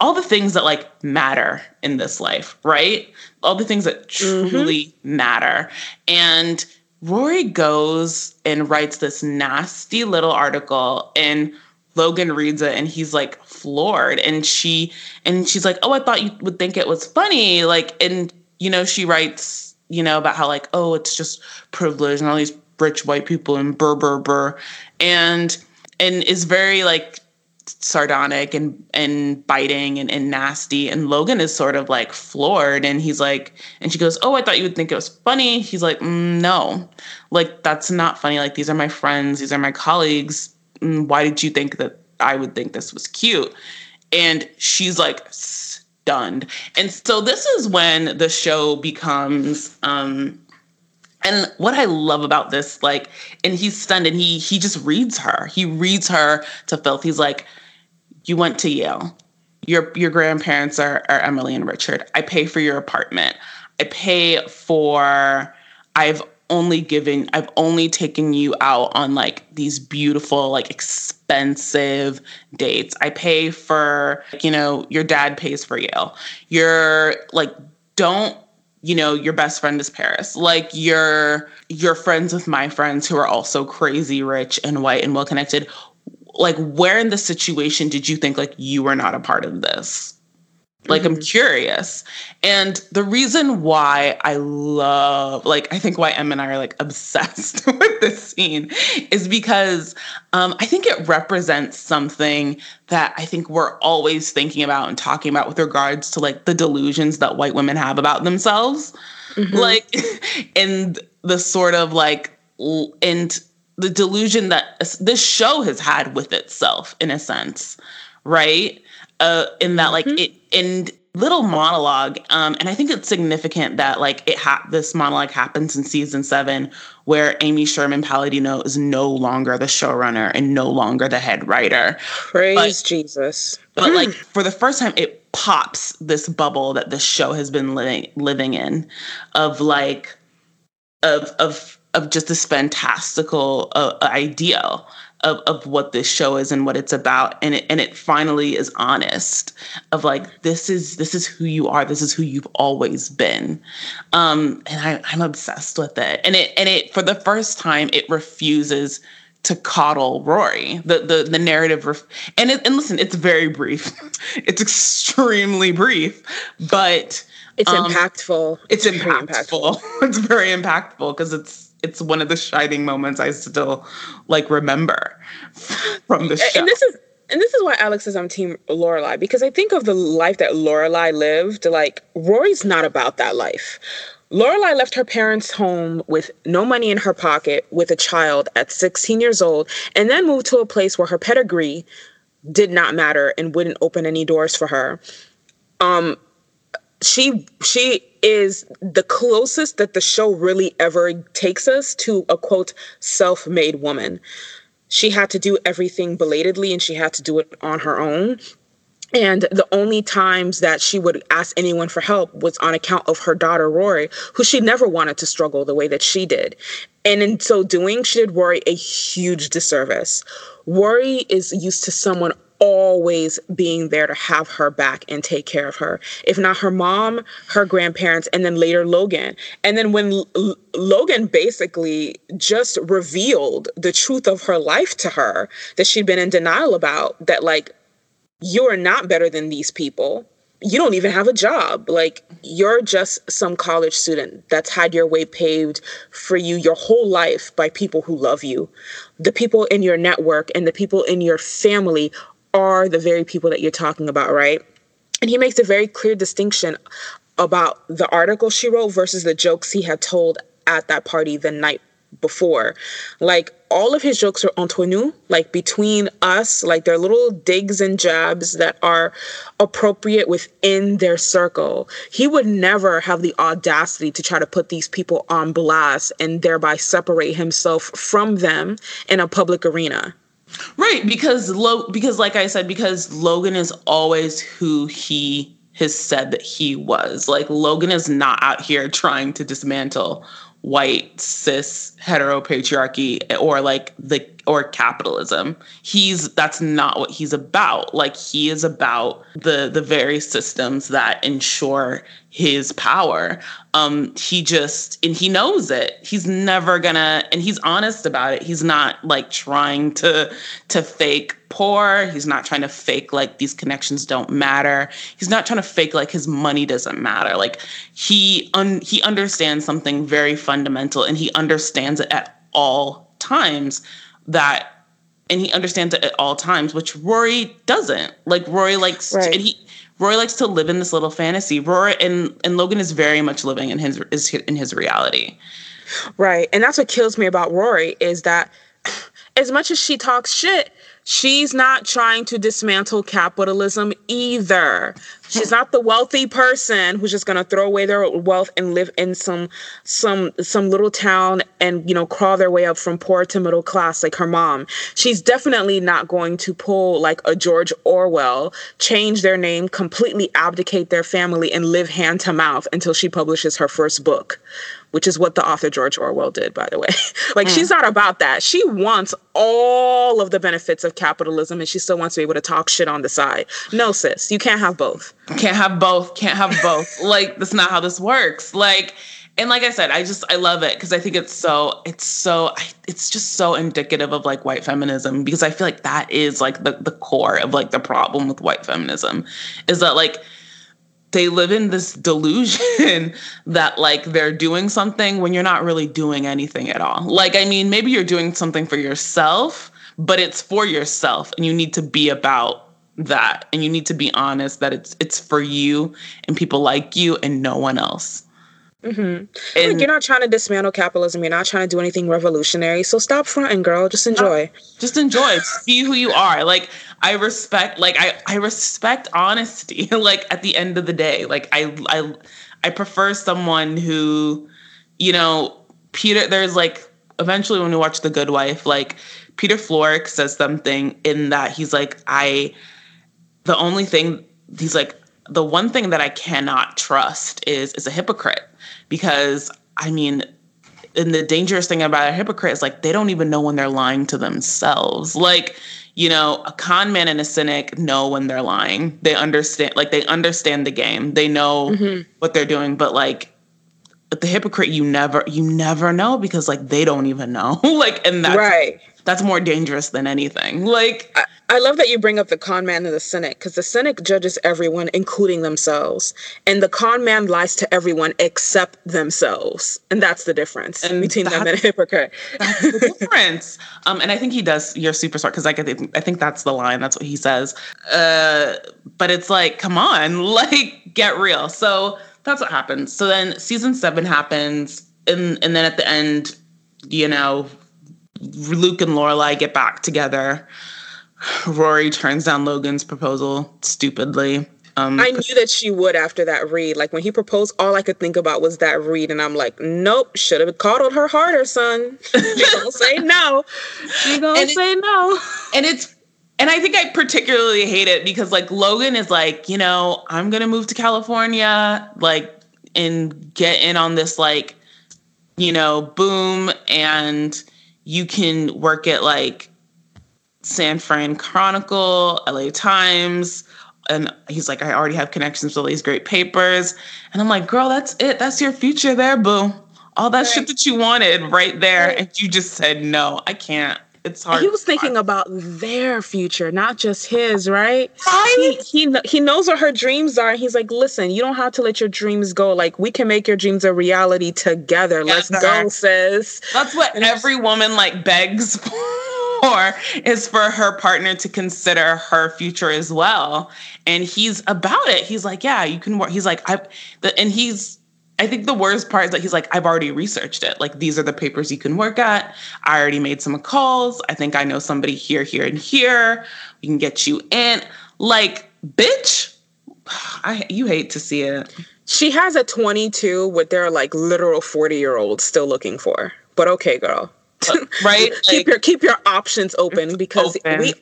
All the things that like matter in this life right all the things that mm-hmm. truly mm-hmm. matter. And Rory goes and writes this nasty little article and Logan reads it and he's like floored and she and she's like, "Oh, I thought you would think it was funny." Like and you know, she writes, you know, about how like, "Oh, it's just privilege and all these rich white people and burr burr burr." And and is very like sardonic and and biting and, and nasty. And logan is sort of like floored. And he's like and she goes oh i thought you would think it was funny. He's like mm, no. Like that's not funny. Like these are my friends. These are my colleagues. Mm, why did you think that i would think this was cute? And she's like stunned. And so this is when the show becomes um and what I love about this, like, and he's stunned and he he just reads her. He reads her to filth. He's like, You went to Yale. Your your grandparents are, are Emily and Richard. I pay for your apartment. I pay for I've only given I've only taken you out on like these beautiful, like expensive dates. I pay for, you know, your dad pays for Yale. You're like, don't you know your best friend is paris. Like you're you're friends with my friends who are also crazy rich and white and well connected like where in the situation did you think like you were not a part of this like mm-hmm. i'm curious and the reason why i love like i think why em and i are like obsessed with this scene is because um, i think it represents something that i think we're always thinking about and talking about with regards to like the delusions that white women have about themselves mm-hmm. like and the sort of like and the delusion that this show has had with itself in a sense right uh, in that like mm-hmm. it in little monologue um, and i think it's significant that like it ha- this monologue happens in season seven where amy sherman palladino is no longer the showrunner and no longer the head writer. Praise but, jesus. but like for the first time it pops this bubble that the show has been living living in of like of of of just this fantastical uh, ideal of, of what this show is and what it's about and it and it finally is honest of like this is this is who you are this is who you've always been um and I, i'm obsessed with it and it and it for the first time it refuses to coddle Rory. The the the narrative, ref- and it, and listen, it's very brief. it's extremely brief, but it's um, impactful. It's, it's impactful. impactful. it's very impactful because it's it's one of the shining moments I still like remember from the show. And this is and this is why Alex says I'm Team Lorelai because I think of the life that Lorelai lived. Like Rory's not about that life. Lorelai left her parents' home with no money in her pocket with a child at 16 years old and then moved to a place where her pedigree did not matter and wouldn't open any doors for her. Um she she is the closest that the show really ever takes us to a quote self-made woman. She had to do everything belatedly and she had to do it on her own. And the only times that she would ask anyone for help was on account of her daughter, Rory, who she never wanted to struggle the way that she did. And in so doing, she did Rory a huge disservice. Rory is used to someone always being there to have her back and take care of her. If not her mom, her grandparents, and then later Logan. And then when L- Logan basically just revealed the truth of her life to her that she'd been in denial about, that like, you are not better than these people. You don't even have a job. Like, you're just some college student that's had your way paved for you your whole life by people who love you. The people in your network and the people in your family are the very people that you're talking about, right? And he makes a very clear distinction about the article she wrote versus the jokes he had told at that party the night before. Like all of his jokes are entre nous, like between us, like they're little digs and jabs that are appropriate within their circle. He would never have the audacity to try to put these people on blast and thereby separate himself from them in a public arena. Right, because Lo- because like I said, because Logan is always who he has said that he was. Like Logan is not out here trying to dismantle white cis heteropatriarchy or like the or capitalism. He's that's not what he's about. Like he is about the the very systems that ensure his power. Um he just and he knows it. He's never gonna and he's honest about it. He's not like trying to to fake poor. He's not trying to fake like these connections don't matter. He's not trying to fake like his money doesn't matter. Like he un- he understands something very fundamental and he understands it at all times that and he understands it at all times which rory doesn't like rory likes right. and he rory likes to live in this little fantasy rory and and logan is very much living in his is in his reality right and that's what kills me about rory is that as much as she talks shit She's not trying to dismantle capitalism either. She's not the wealthy person who's just going to throw away their wealth and live in some some some little town and you know crawl their way up from poor to middle class like her mom. She's definitely not going to pull like a George Orwell, change their name, completely abdicate their family and live hand to mouth until she publishes her first book which is what the author George Orwell did, by the way. like, mm. she's not about that. She wants all of the benefits of capitalism and she still wants to be able to talk shit on the side. No, sis, you can't have both. Can't have both. Can't have both. like, that's not how this works. Like, and like I said, I just I love it because I think it's so it's so it's just so indicative of like white feminism because I feel like that is like the the core of like the problem with white feminism is that like they live in this delusion that like they're doing something when you're not really doing anything at all. Like, I mean, maybe you're doing something for yourself, but it's for yourself and you need to be about that and you need to be honest that it's it's for you and people like you and no one else. Mm-hmm. And like you're not trying to dismantle capitalism. You're not trying to do anything revolutionary. So stop fronting, girl. Just enjoy. just enjoy. Be who you are. Like I respect. Like I I respect honesty. like at the end of the day, like I I I prefer someone who, you know, Peter. There's like eventually when we watch The Good Wife, like Peter Florrick says something in that he's like I. The only thing he's like the one thing that I cannot trust is is a hypocrite because I mean, and the dangerous thing about a hypocrite is like they don't even know when they're lying to themselves. Like, you know, a con man and a cynic know when they're lying. They understand, like, they understand the game. They know mm-hmm. what they're doing, but like, the hypocrite, you never, you never know because like they don't even know. like, and that's right. That's more dangerous than anything. Like I, I love that you bring up the con man and the cynic because the cynic judges everyone, including themselves, and the con man lies to everyone except themselves, and that's the difference and between them and a hypocrite. That's the difference. um, and I think he does. You're super smart because I, I think that's the line. That's what he says. Uh, but it's like, come on, like get real. So that's what happens. So then season seven happens, and and then at the end, you know, Luke and Lorelai get back together. Rory turns down Logan's proposal stupidly. Um, I knew that she would after that read. Like when he proposed, all I could think about was that read, and I'm like, nope, should have coddled her harder, son. She gonna say no. She gonna and say it, no. And it's, and I think I particularly hate it because like Logan is like, you know, I'm gonna move to California, like, and get in on this like, you know, boom, and you can work at like San Fran Chronicle, LA Times. And he's like, I already have connections with all these great papers. And I'm like, girl, that's it. That's your future there, boo. All that right. shit that you wanted right there. Right. And you just said, no, I can't. It's hard. He was thinking about their future, not just his, right? Right. He, he, he knows what her dreams are. He's like, listen, you don't have to let your dreams go. Like, we can make your dreams a reality together. Let's go, sis. That's what every woman like begs for for is for her partner to consider her future as well. And he's about it. He's like, yeah, you can work. He's like, I, the, and he's, I think the worst part is that he's like, I've already researched it. Like, these are the papers you can work at. I already made some calls. I think I know somebody here, here, and here. We can get you in. Like, bitch, I you hate to see it. She has a 22 with their like literal 40 year old still looking for. But okay, girl. Uh, right? keep like, your keep your options open because open. we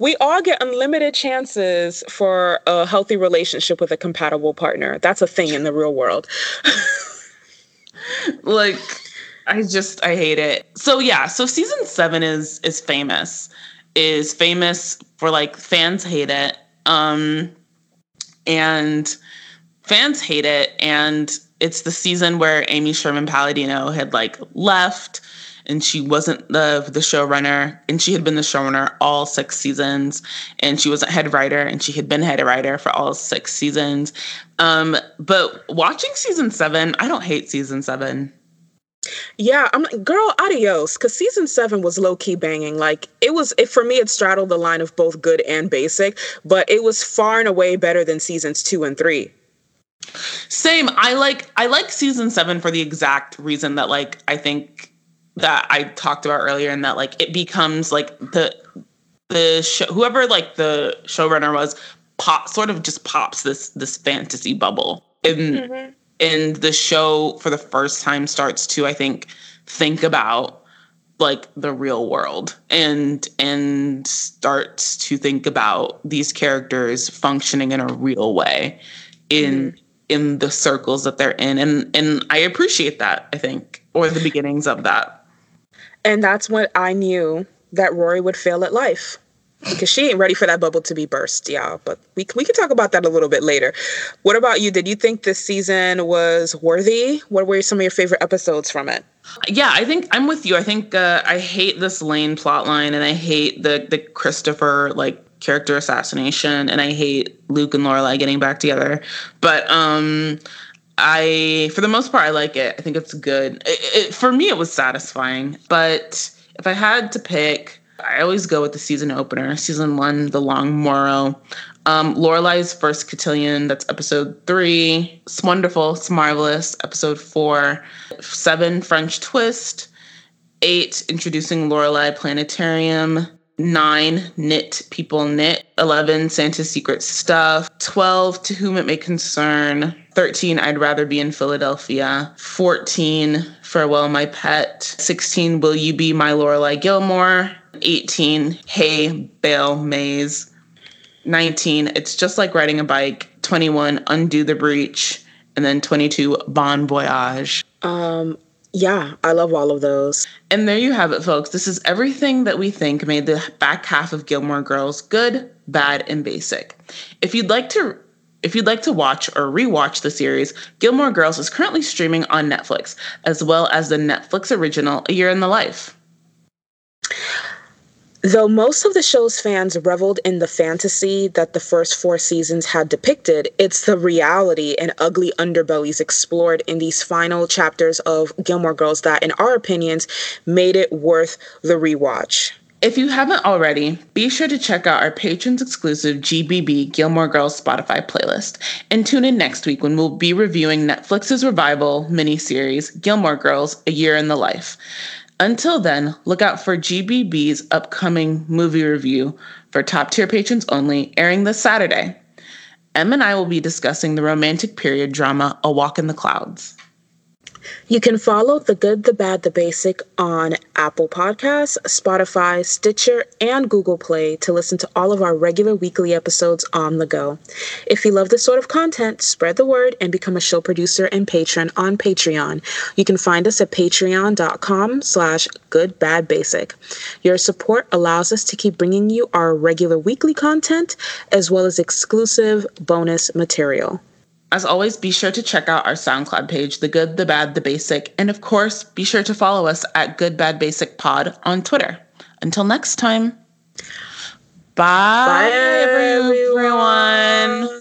we all get unlimited chances for a healthy relationship with a compatible partner. That's a thing in the real world. like I just I hate it. So yeah, so season 7 is is famous. Is famous for like fans hate it. Um and fans hate it and it's the season where Amy Sherman Palladino had like left and she wasn't the the showrunner and she had been the showrunner all six seasons and she wasn't head writer and she had been head writer for all six seasons um, but watching season seven i don't hate season seven yeah, I'm like, girl, adios. Cause season seven was low key banging. Like it was, it for me, it straddled the line of both good and basic, but it was far and away better than seasons two and three. Same. I like, I like season seven for the exact reason that, like, I think that I talked about earlier, and that like it becomes like the the show, whoever like the showrunner was pop sort of just pops this this fantasy bubble and mm-hmm. and the show for the first time starts to I think think about like the real world and and starts to think about these characters functioning in a real way in mm-hmm. in the circles that they're in and and I appreciate that I think or the beginnings of that and that's when I knew that Rory would fail at life because she ain't ready for that bubble to be burst, y'all. But we we can talk about that a little bit later. What about you? Did you think this season was worthy? What were some of your favorite episodes from it? Yeah, I think I'm with you. I think uh, I hate this Lane plotline, and I hate the the Christopher like character assassination, and I hate Luke and Lorelai getting back together. But um, I, for the most part, I like it. I think it's good. It, it, for me, it was satisfying. But if I had to pick, I always go with the season opener, season one, The Long Morrow. Um, Lorelai's first cotillion, that's episode three. It's wonderful, it's marvelous. Episode four, seven, French twist. Eight, introducing Lorelai Planetarium. Nine, knit people knit. 11, Santa's secret stuff. 12, to whom it may concern. 13, I'd rather be in Philadelphia. 14, farewell, my pet. 16, will you be my Lorelai Gilmore? 18, Hay Bale Maze. 19, it's just like riding a bike. 21, unto the breach. And then 22, bon voyage. Um, yeah, I love all of those. And there you have it, folks. This is everything that we think made the back half of Gilmore Girls good, bad, and basic. If you'd like to if you'd like to watch or rewatch the series, Gilmore Girls is currently streaming on Netflix, as well as the Netflix original A Year in the Life. Though most of the show's fans reveled in the fantasy that the first four seasons had depicted, it's the reality and ugly underbellies explored in these final chapters of Gilmore Girls that, in our opinions, made it worth the rewatch. If you haven't already, be sure to check out our patrons exclusive GBB Gilmore Girls Spotify playlist and tune in next week when we'll be reviewing Netflix's revival miniseries Gilmore Girls A Year in the Life. Until then, look out for GBB's upcoming movie review for top tier patrons only, airing this Saturday. Em and I will be discussing the romantic period drama A Walk in the Clouds. You can follow The Good, the Bad, the Basic on Apple Podcasts, Spotify, Stitcher, and Google Play to listen to all of our regular weekly episodes on the go. If you love this sort of content, spread the word and become a show producer and patron on Patreon. You can find us at patreon.com slash goodbadbasic. Your support allows us to keep bringing you our regular weekly content as well as exclusive bonus material. As always, be sure to check out our SoundCloud page, The Good, The Bad, The Basic, and of course, be sure to follow us at Good Bad Basic Pod on Twitter. Until next time, bye, bye everyone. everyone.